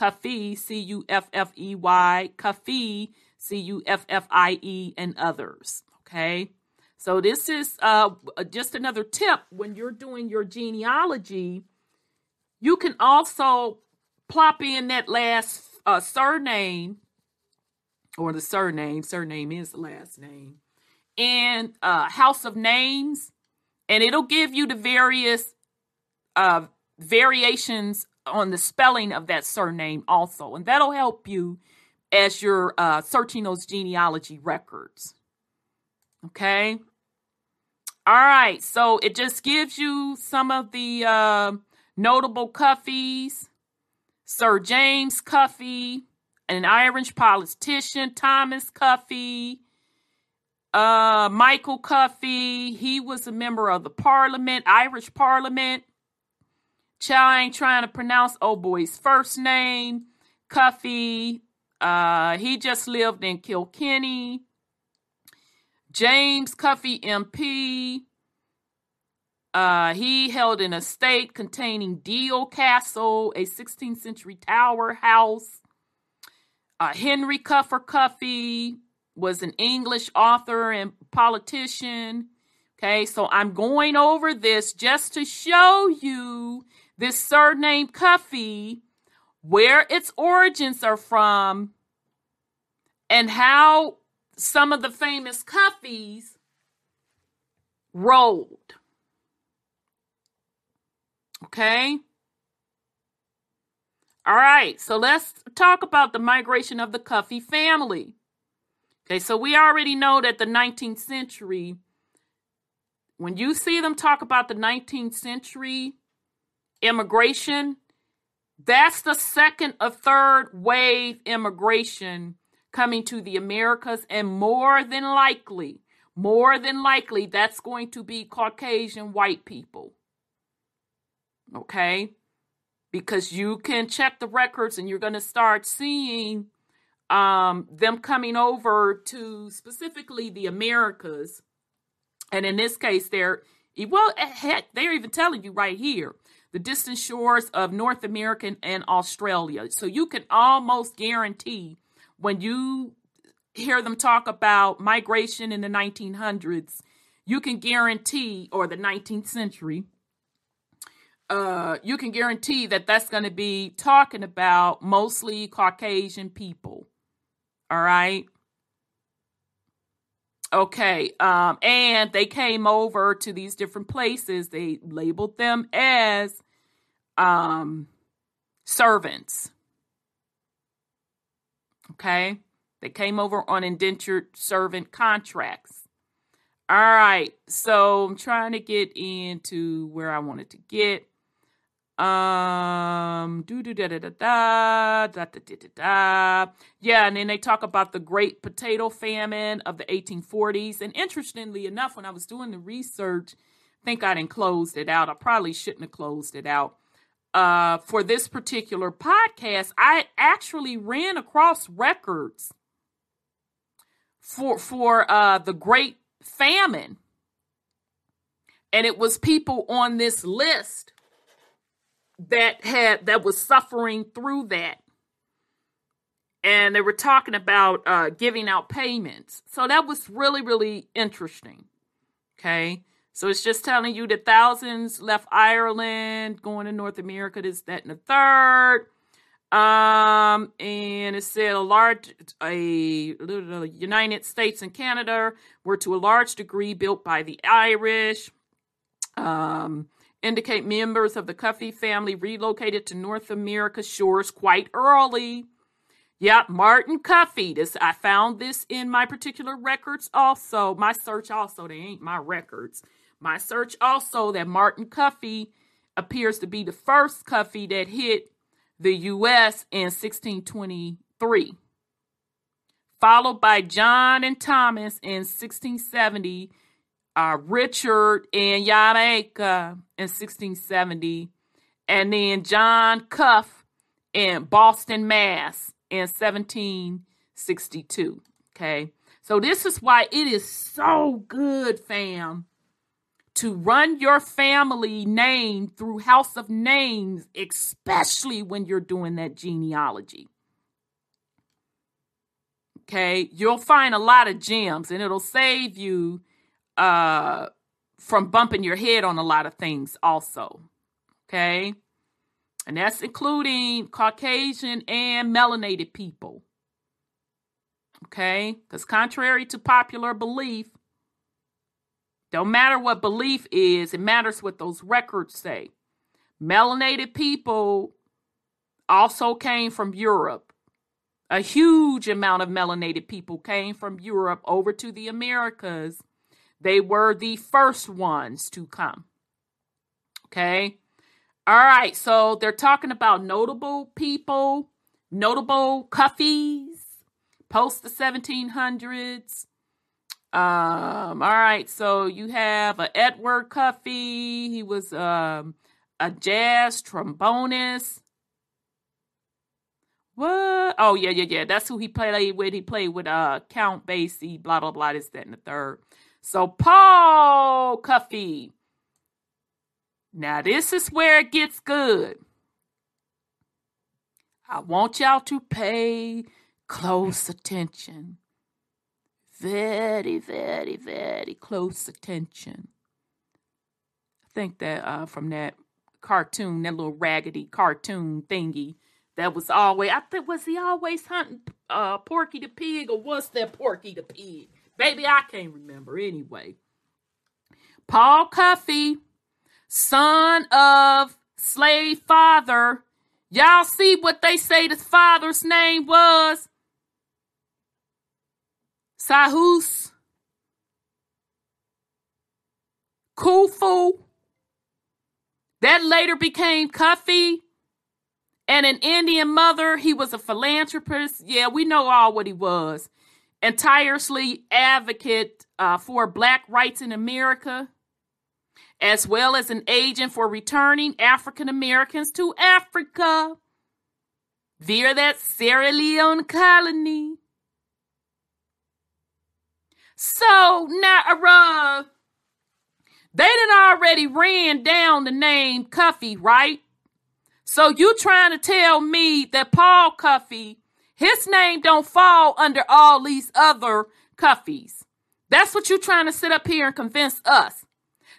Cuffey, C U F F E Y, Cuffie, C U F F I E, and others. Okay. So this is uh, just another tip when you're doing your genealogy. You can also plop in that last uh, surname or the surname. Surname is the last name. And uh, House of Names, and it'll give you the various uh, variations on the spelling of that surname also. And that'll help you as you're uh, searching those genealogy records. Okay. All right. So it just gives you some of the uh, Notable Coffees, Sir James Coffey, an Irish politician, Thomas Coffey, uh, Michael Coffey, he was a member of the parliament, Irish parliament. Chow ain't trying to pronounce old boy's first name. Cuffy, uh, he just lived in Kilkenny. James Cuffe MP, uh, he held an estate containing Deal Castle, a 16th century tower house. Uh, Henry Cuffer Cuffe was an English author and politician. Okay, so I'm going over this just to show you this surname Cuffy, where its origins are from, and how some of the famous Cuffys rolled. Okay. All right, so let's talk about the migration of the Cuffy family. Okay, so we already know that the 19th century, when you see them talk about the 19th century immigration, that's the second or third wave immigration coming to the Americas, and more than likely, more than likely, that's going to be Caucasian white people okay? Because you can check the records and you're going to start seeing um, them coming over to specifically the Americas. And in this case, they're, well, heck, they're even telling you right here the distant shores of North America and Australia. So you can almost guarantee when you hear them talk about migration in the 1900s, you can guarantee, or the 19th century, uh, you can guarantee that that's going to be talking about mostly Caucasian people. All right. Okay. Um, and they came over to these different places. They labeled them as um, servants. Okay. They came over on indentured servant contracts. All right. So I'm trying to get into where I wanted to get. Um, do do da da da da da da da da. Yeah, and then they talk about the Great Potato Famine of the 1840s. And interestingly enough, when I was doing the research, I think I didn't closed it out. I probably shouldn't have closed it out. Uh, for this particular podcast, I actually ran across records for for uh the Great Famine, and it was people on this list that had that was suffering through that. And they were talking about uh, giving out payments. So that was really really interesting. Okay? So it's just telling you that thousands left ireland going to north america this that and the third. Um and it said a large a united states and canada were to a large degree built by the irish. Um indicate members of the Cuffy family relocated to North America shores quite early. Yep, Martin Cuffy. This I found this in my particular records also. My search also, they ain't my records. My search also that Martin Cuffy appears to be the first Cuffy that hit the US in 1623. Followed by John and Thomas in 1670 uh, Richard in Jamaica in 1670, and then John Cuff in Boston, Mass in 1762. Okay. So this is why it is so good, fam, to run your family name through House of Names, especially when you're doing that genealogy. Okay, you'll find a lot of gems and it'll save you uh, from bumping your head on a lot of things also. Okay. And that's including Caucasian and melanated people. Okay. Because contrary to popular belief, don't matter what belief is, it matters what those records say. Melanated people also came from Europe. A huge amount of melanated people came from Europe over to the Americas they were the first ones to come. Okay. All right, so they're talking about notable people, notable Cuffies, post the 1700s. Um, all right, so you have a Edward Cuffee. He was um a jazz trombonist. What? Oh yeah, yeah, yeah. That's who he played with. He played with uh Count Basie, blah blah blah. This, that, and the third. So Paul Cuffy. Now this is where it gets good. I want y'all to pay close attention very, very, very close attention. I think that uh, from that cartoon, that little raggedy cartoon thingy, that was always, I think, was he always hunting uh, Porky the Pig or was that Porky the Pig? Baby, I can't remember anyway. Paul Cuffy, son of slave father. Y'all see what they say the father's name was? Sahus, Kufu, that later became Cuffy, and an Indian mother. He was a philanthropist. Yeah, we know all what he was. And tirelessly advocate uh, for black rights in America, as well as an agent for returning African Americans to Africa via that Sierra Leone colony. So uh, they done already ran down the name Cuffy, right? So you trying to tell me that Paul Cuffy, his name don't fall under all these other Cuffys. That's what you're trying to sit up here and convince us.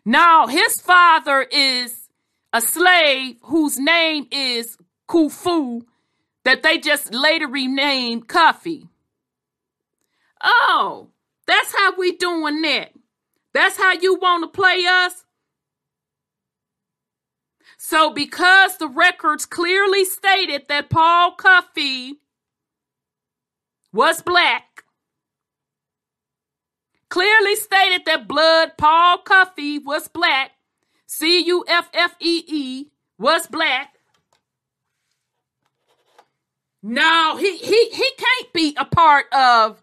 Now, his father is a slave whose name is Kufu that they just later renamed Cuffy. Oh, that's how we doing that. That's how you want to play us. So, because the records clearly stated that Paul Cuffy was black, clearly stated that blood Paul Cuffy was black, C U F F E E was black. No, he he he can't be a part of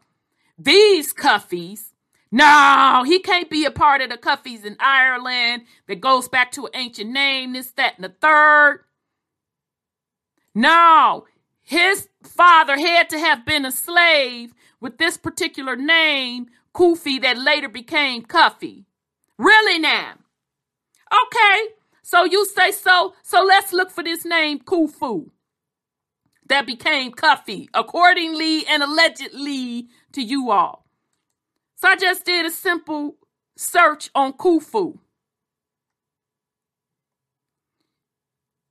these Cuffies. No, he can't be a part of the Cuffies in Ireland that goes back to an ancient name, this, that, and the third. No, his father had to have been a slave with this particular name, Kufi, that later became Cuffy. Really now? Okay, so you say so. So let's look for this name, Kufu, that became Cuffy, accordingly and allegedly to you all. So I just did a simple search on Kufu.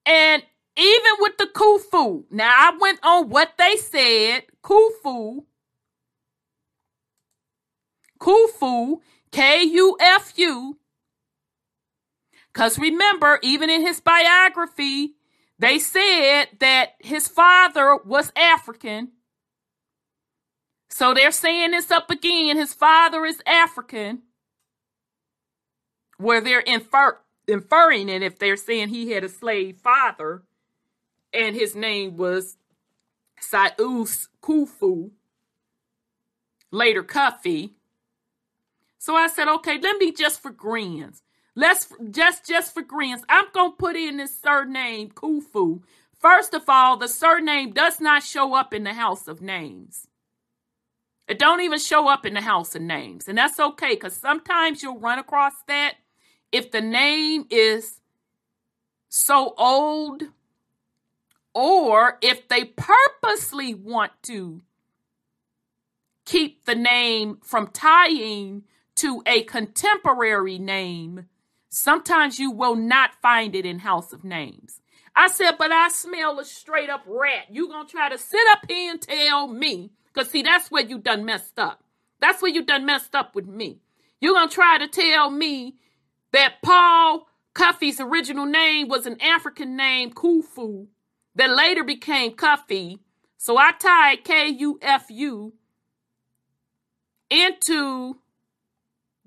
And even with the Kufu, now I went on what they said. Kufu, Kufu, K U F U. Because remember, even in his biography, they said that his father was African so they're saying this up again. His father is African, where they're infer- inferring it if they're saying he had a slave father and his name was Saus Kufu, later Cuffy. So I said, okay, let me just for grins. Let's just just for grins. I'm gonna put in this surname Kufu. First of all, the surname does not show up in the house of names. It don't even show up in the house of names. And that's okay because sometimes you'll run across that if the name is so old or if they purposely want to keep the name from tying to a contemporary name, sometimes you will not find it in House of Names. I said, but I smell a straight up rat. You gonna try to sit up here and tell me because, see, that's where you done messed up. That's where you done messed up with me. You're going to try to tell me that Paul Cuffy's original name was an African name, Kufu, that later became Cuffy. So I tied K U F U into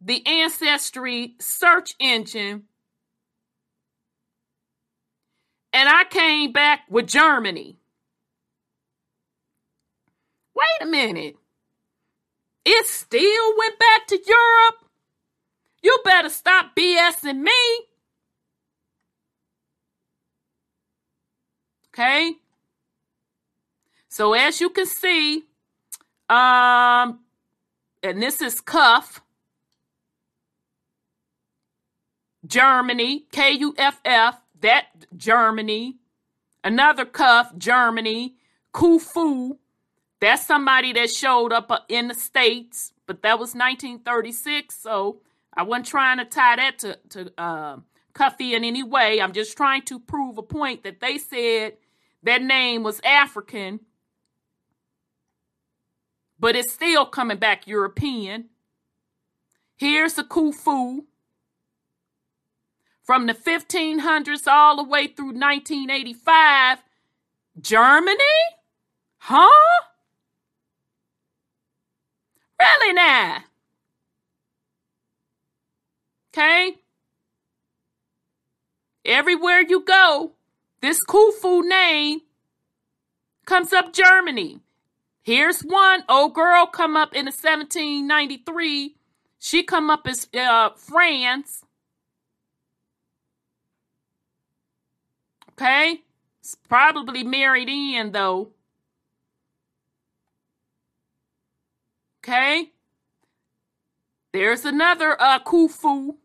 the Ancestry search engine. and I came back with Germany. Wait a minute. It still went back to Europe? You better stop BSing me. Okay? So as you can see, um, and this is cuff. Germany, K U F F, that Germany. Another cuff, Germany. Kufu, that's somebody that showed up uh, in the States, but that was 1936. So I wasn't trying to tie that to, to uh, Cuffy in any way. I'm just trying to prove a point that they said that name was African, but it's still coming back European. Here's the Kufu from the 1500s all the way through 1985. Germany? Huh? Really now? Okay? Everywhere you go, this Kufu name comes up Germany. Here's one old girl come up in the 1793. She come up as uh, France. Okay? It's probably married in though. Okay? There's another uh, Kufu.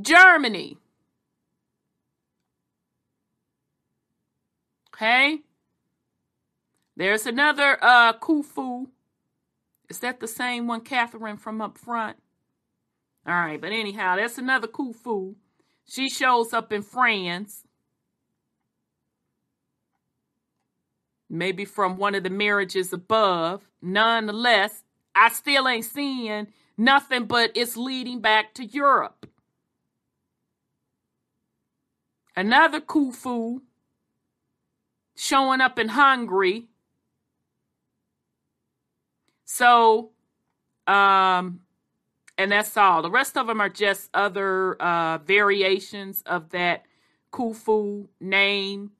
Germany. Okay? There's another uh, Kufu. Is that the same one, Catherine, from up front? All right, but anyhow, that's another Kufu. She shows up in France. maybe from one of the marriages above. Nonetheless, I still ain't seeing nothing but it's leading back to Europe. Another Kufu showing up in Hungary. So, um, and that's all. The rest of them are just other uh, variations of that Kufu name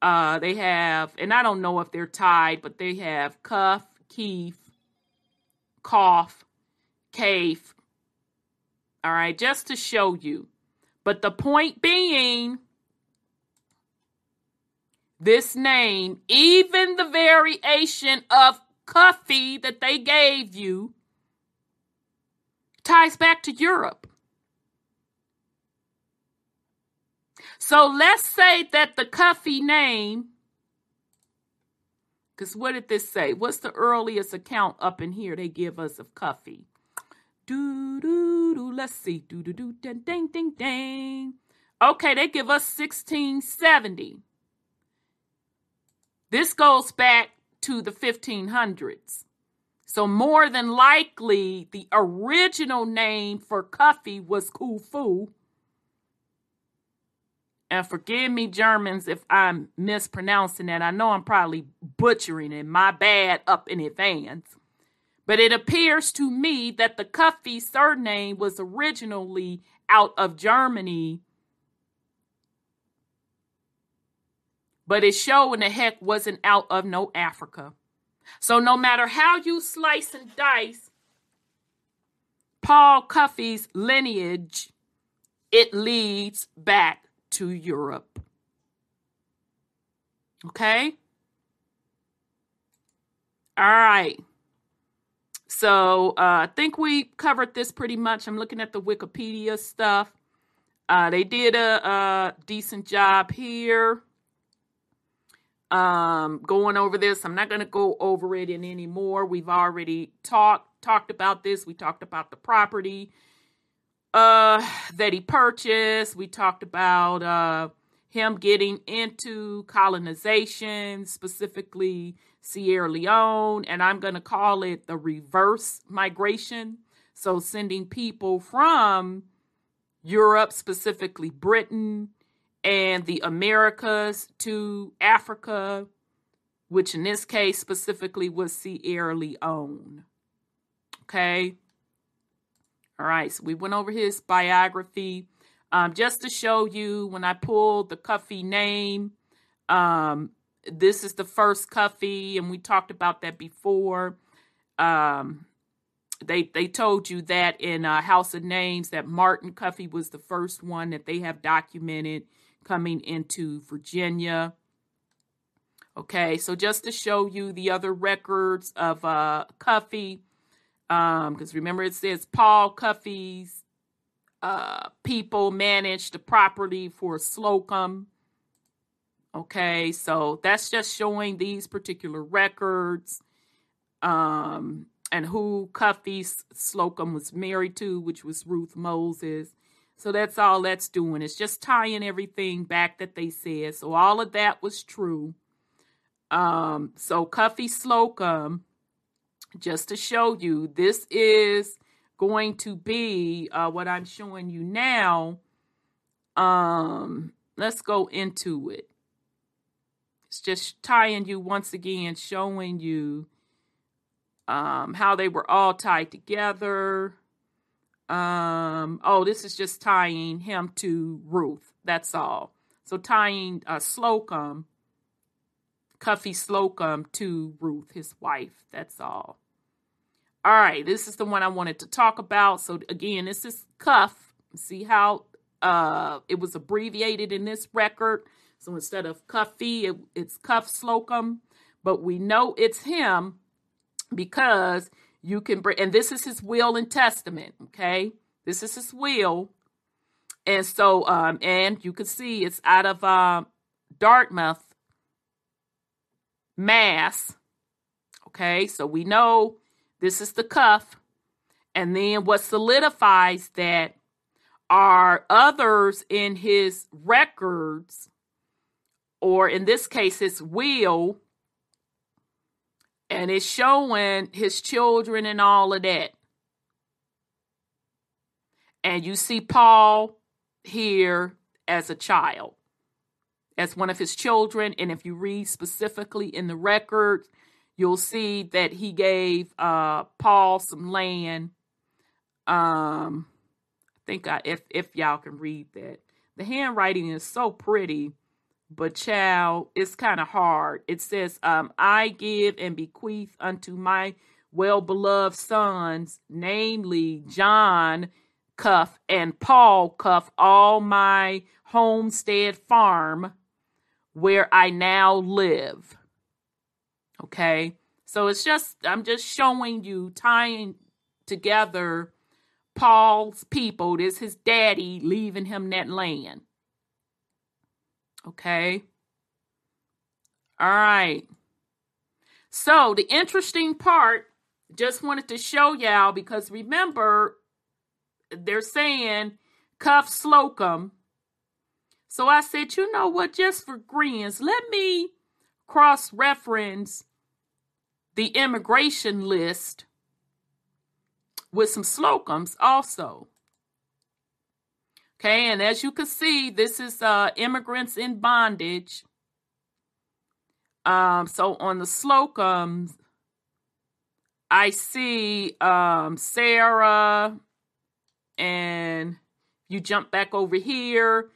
uh, they have, and I don't know if they're tied, but they have cuff, keef, cough, cave. All right, just to show you. But the point being, this name, even the variation of Cuffy that they gave you, ties back to Europe. So let's say that the Cuffy name, because what did this say? What's the earliest account up in here they give us of Cuffy? Do do do. Let's see. Do do do. Ding ding ding ding. Okay, they give us 1670. This goes back to the 1500s. So more than likely, the original name for Cuffy was Kufu. and forgive me, Germans, if I'm mispronouncing that. I know I'm probably butchering it. My bad up in advance. But it appears to me that the Cuffy surname was originally out of Germany. But it showing the heck wasn't out of no Africa. So no matter how you slice and dice Paul Cuffy's lineage, it leads back to Europe. Okay? All right. So uh, I think we covered this pretty much. I'm looking at the Wikipedia stuff. Uh, they did a, a, decent job here um, going over this. I'm not going to go over it in any more. We've already talked talked about this. We talked about the property uh, that he purchased. We talked about uh, him getting into colonization, specifically Sierra Leone, and I'm going to call it the reverse migration. So, sending people from Europe, specifically Britain, and the Americas to Africa, which in this case specifically was Sierra Leone. Okay. All right, so we went over his biography. Um, just to show you, when I pulled the Cuffy name, um, this is the first Cuffy, and we talked about that before. Um, they they told you that in uh, House of Names that Martin Cuffy was the first one that they have documented coming into Virginia. Okay, so just to show you the other records of uh, Cuffy, because um, remember it says Paul Cuffy's uh, people managed the property for Slocum. Okay, so that's just showing these particular records um, and who Cuffy Slocum was married to, which was Ruth Moses. So that's all that's doing. It's just tying everything back that they said. So all of that was true. Um, so Cuffy Slocum, just to show you, this is going to be uh, what I'm showing you now. Um, let's go into it. It's just tying you once again, showing you um, how they were all tied together. Um, oh, this is just tying him to Ruth. That's all. So tying uh, Slocum Cuffy Slocum to Ruth, his wife. That's all. All right, this is the one I wanted to talk about. So again, this is Cuff. See how uh, it was abbreviated in this record. So instead of Cuffy, it, it's Cuff Slocum. But we know it's him because you can bring, and this is his will and testament. Okay, this is his will, and so um, and you can see it's out of uh, Dartmouth, mass. Okay, so we know this is the cuff. And then what solidifies that are others in his records, or in this case, his will, and it's showing his children and all of that. And you see Paul here as a child as one of his children. And if you read specifically in the record, you'll see that he gave uh, Paul some land. Um, I think I, if if y'all can read that, the handwriting is so pretty, but child, it's kind of hard. It says, um, "I give and bequeath unto my well beloved sons, namely John." Cuff and Paul Cuff, all my homestead farm where I now live. Okay? So it's just, I'm just showing you, tying together Paul's people. This his daddy leaving him that land. Okay? All right. So the interesting part, just wanted to show y'all because remember, they're saying Cuff Slocum so I said, you know what, just for grins, let me cross reference the immigration list with some Slocums also. Okay, and as you can see, this is uh, immigrants in bondage. Um, so on the Slocums, I see um, Sarah, and you jump back over here,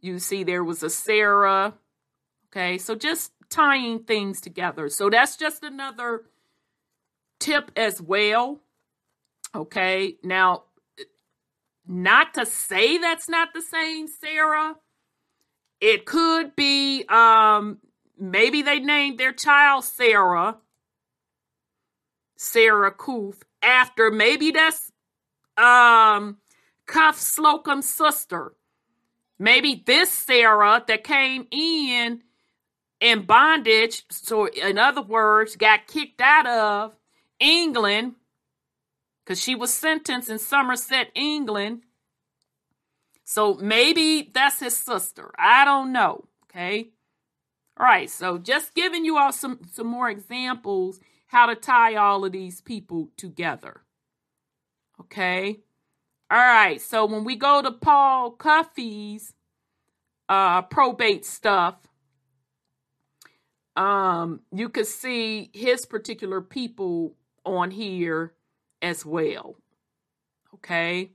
you see there was a Sarah. Okay, so just tying things together. So that's just another tip as well. Okay, now, not to say that's not the same Sarah. It could be, um, maybe they named their child Sarah, Sarah Kuth, after maybe that's um Cuff Slocum's sister. Maybe this Sarah that came in in bondage, so in other words, got kicked out of England because she was sentenced in Somerset, England. So maybe that's his sister. I don't know. Okay. All right. So just giving you all some, some more examples how to tie all of these people together. Okay. All right. So when we go to Paul Cuffy's uh, probate stuff, um, you could see his particular people on here as well. Okay.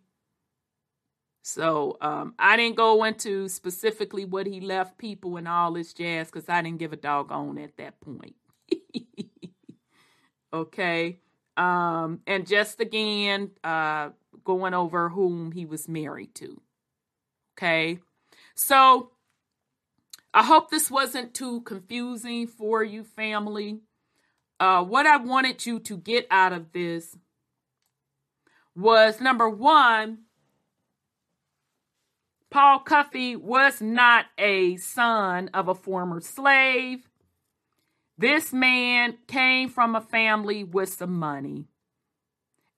So um, I didn't go into specifically what he left people and all this jazz because I didn't give a doggone at that point. okay. Um, and just again, uh, going over whom he was married to. Okay. So I hope this wasn't too confusing for you, family. Uh, what I wanted you to get out of this was number one, Paul Cuffey was not a son of a former slave. This man came from a family with some money.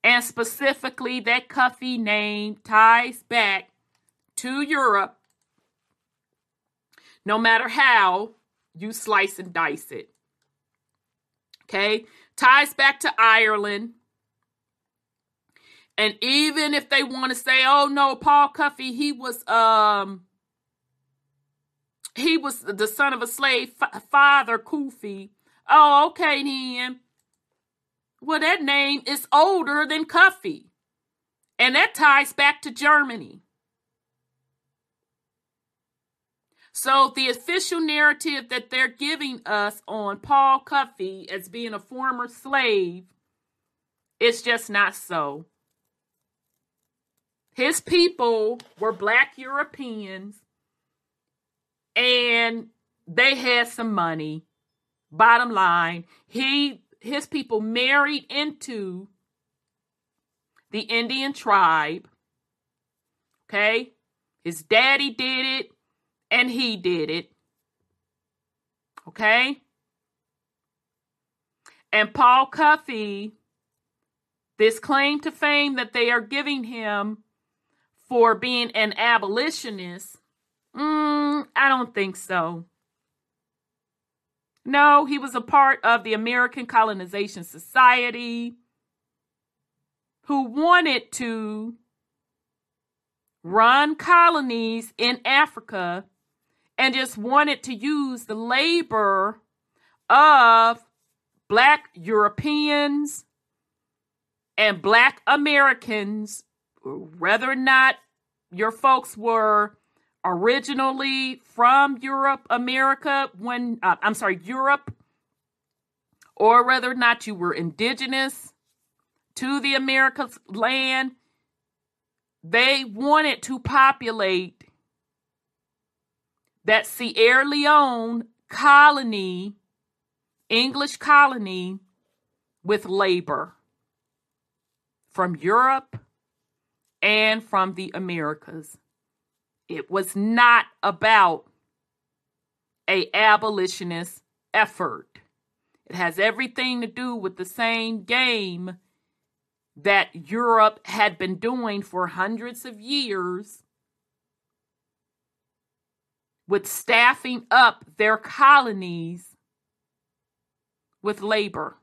And specifically, that Cuffey name ties back to Europe, no matter how you slice and dice it. Okay, ties back to Ireland. And even if they want to say, "Oh no, Paul Cuffey, he was um he was the son of a slave, father Kufi." Oh, okay then. Well, that name is older than Cuffey. And that ties back to Germany. So the official narrative that they're giving us on Paul Cuffey as being a former slave is just not so. His people were black Europeans and they had some money. Bottom line, he his people married into the Indian tribe. Okay? His daddy did it and he did it. Okay? And Paul Cuffey, this claim to fame that they are giving him for being an abolitionist, mm, I don't think so. No, he was a part of the American Colonization Society who wanted to run colonies in Africa and just wanted to use the labor of black Europeans and black Americans, whether or not your folks were originally from Europe, America, when uh, I'm sorry, Europe, or whether or not you were indigenous to the America's land, they wanted to populate that Sierra Leone colony, English colony, with labor from Europe and from the Americas. It was not about a abolitionist effort. It has everything to do with the same game that Europe had been doing for hundreds of years with staffing up their colonies with labor.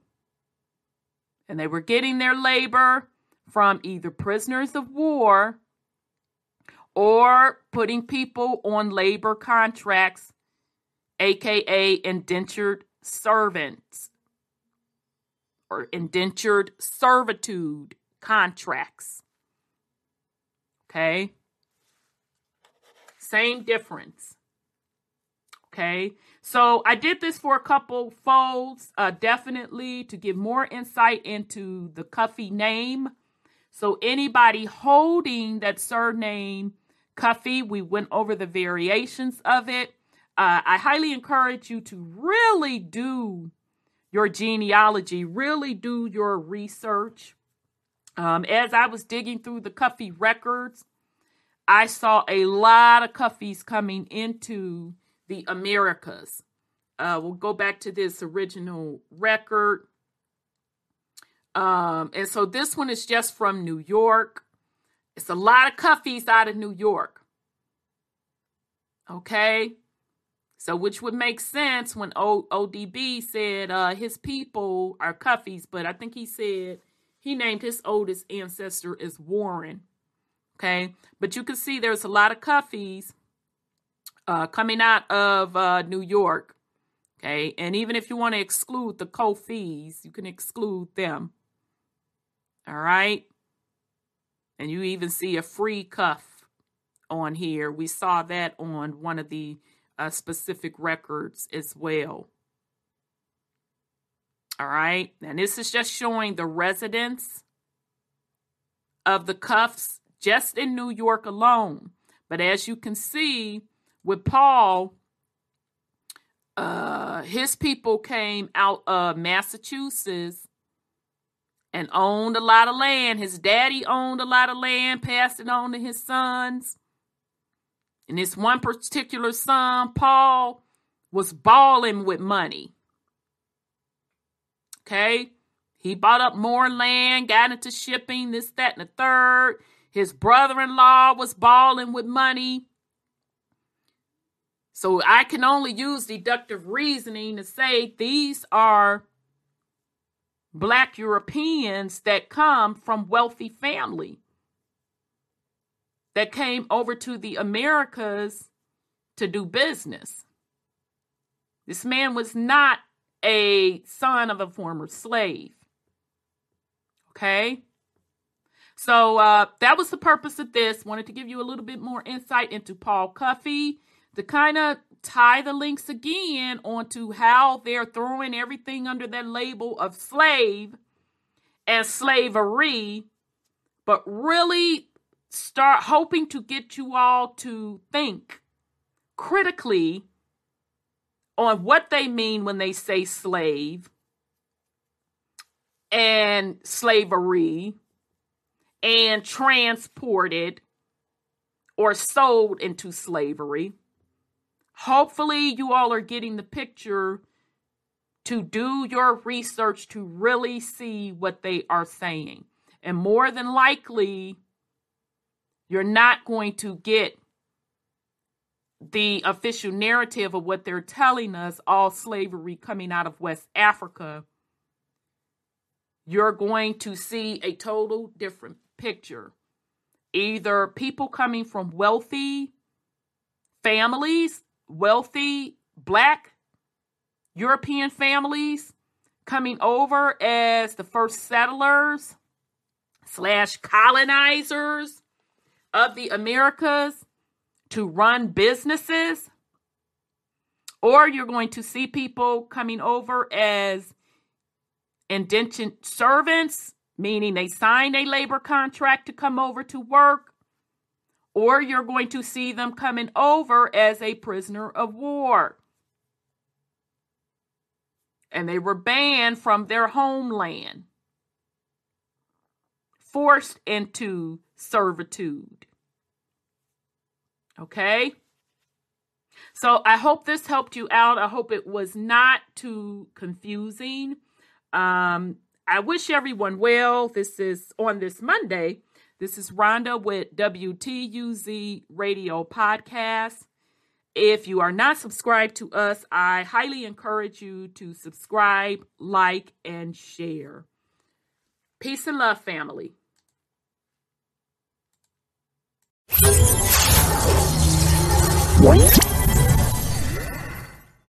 And they were getting their labor from either prisoners of war or putting people on labor contracts, aka indentured servants or indentured servitude contracts. Okay? Same difference. Okay, so I did this for a couple folds, uh, definitely to give more insight into the Cuffy name. So anybody holding that surname Cuffy, we went over the variations of it. Uh, I highly encourage you to really do your genealogy, really do your research. Um, as I was digging through the Cuffy records, I saw a lot of Cuffeys coming into the Americas. Uh, we'll go back to this original record. Um, and so this one is just from New York. It's a lot of Cuffeys out of New York. Okay. So, which would make sense when o- ODB said uh, his people are Cuffeys, but I think he said he named his oldest ancestor as Warren. Okay. But you can see there's a lot of Cuffeys uh, coming out of uh, New York. Okay, and even if you want to exclude the co-fees, you can exclude them. All right, and you even see a free cuff on here. We saw that on one of the uh, specific records as well. All right. And this is just showing the residence of the cuffs just in New York alone. But as you can see with Paul, uh, his people came out of Massachusetts and owned a lot of land. His daddy owned a lot of land, passed it on to his sons. And this one particular son, Paul, was balling with money. Okay? He bought up more land, got into shipping, this, that, and the third. His brother in law was balling with money. So I can only use deductive reasoning to say these are black Europeans that come from wealthy family that came over to the Americas to do business. This man was not a son of a former slave. Okay? So uh, that was the purpose of this. Wanted to give you a little bit more insight into Paul Cuffey to kind of tie the links again onto how they're throwing everything under that label of slave and slavery, but really start hoping to get you all to think critically on what they mean when they say slave and slavery and transported or sold into slavery. Hopefully, you all are getting the picture to do your research to really see what they are saying. And more than likely, you're not going to get the official narrative of what they're telling us all slavery coming out of West Africa. You're going to see a total different picture. Either people coming from wealthy families, wealthy black European families coming over as the first settlers slash colonizers of the Americas to run businesses, or you're going to see people coming over as indentured servants, meaning they signed a labor contract to come over to work, or you're going to see them coming over as a prisoner of war. And they were banned from their homeland, forced into servitude. Okay? So I hope this helped you out. I hope it was not too confusing. Um, I wish everyone well. This is on this Monday. This is Rhonda with WTUZ Radio Podcast. If you are not subscribed to us, I highly encourage you to subscribe, like, and share. Peace and love, family. What?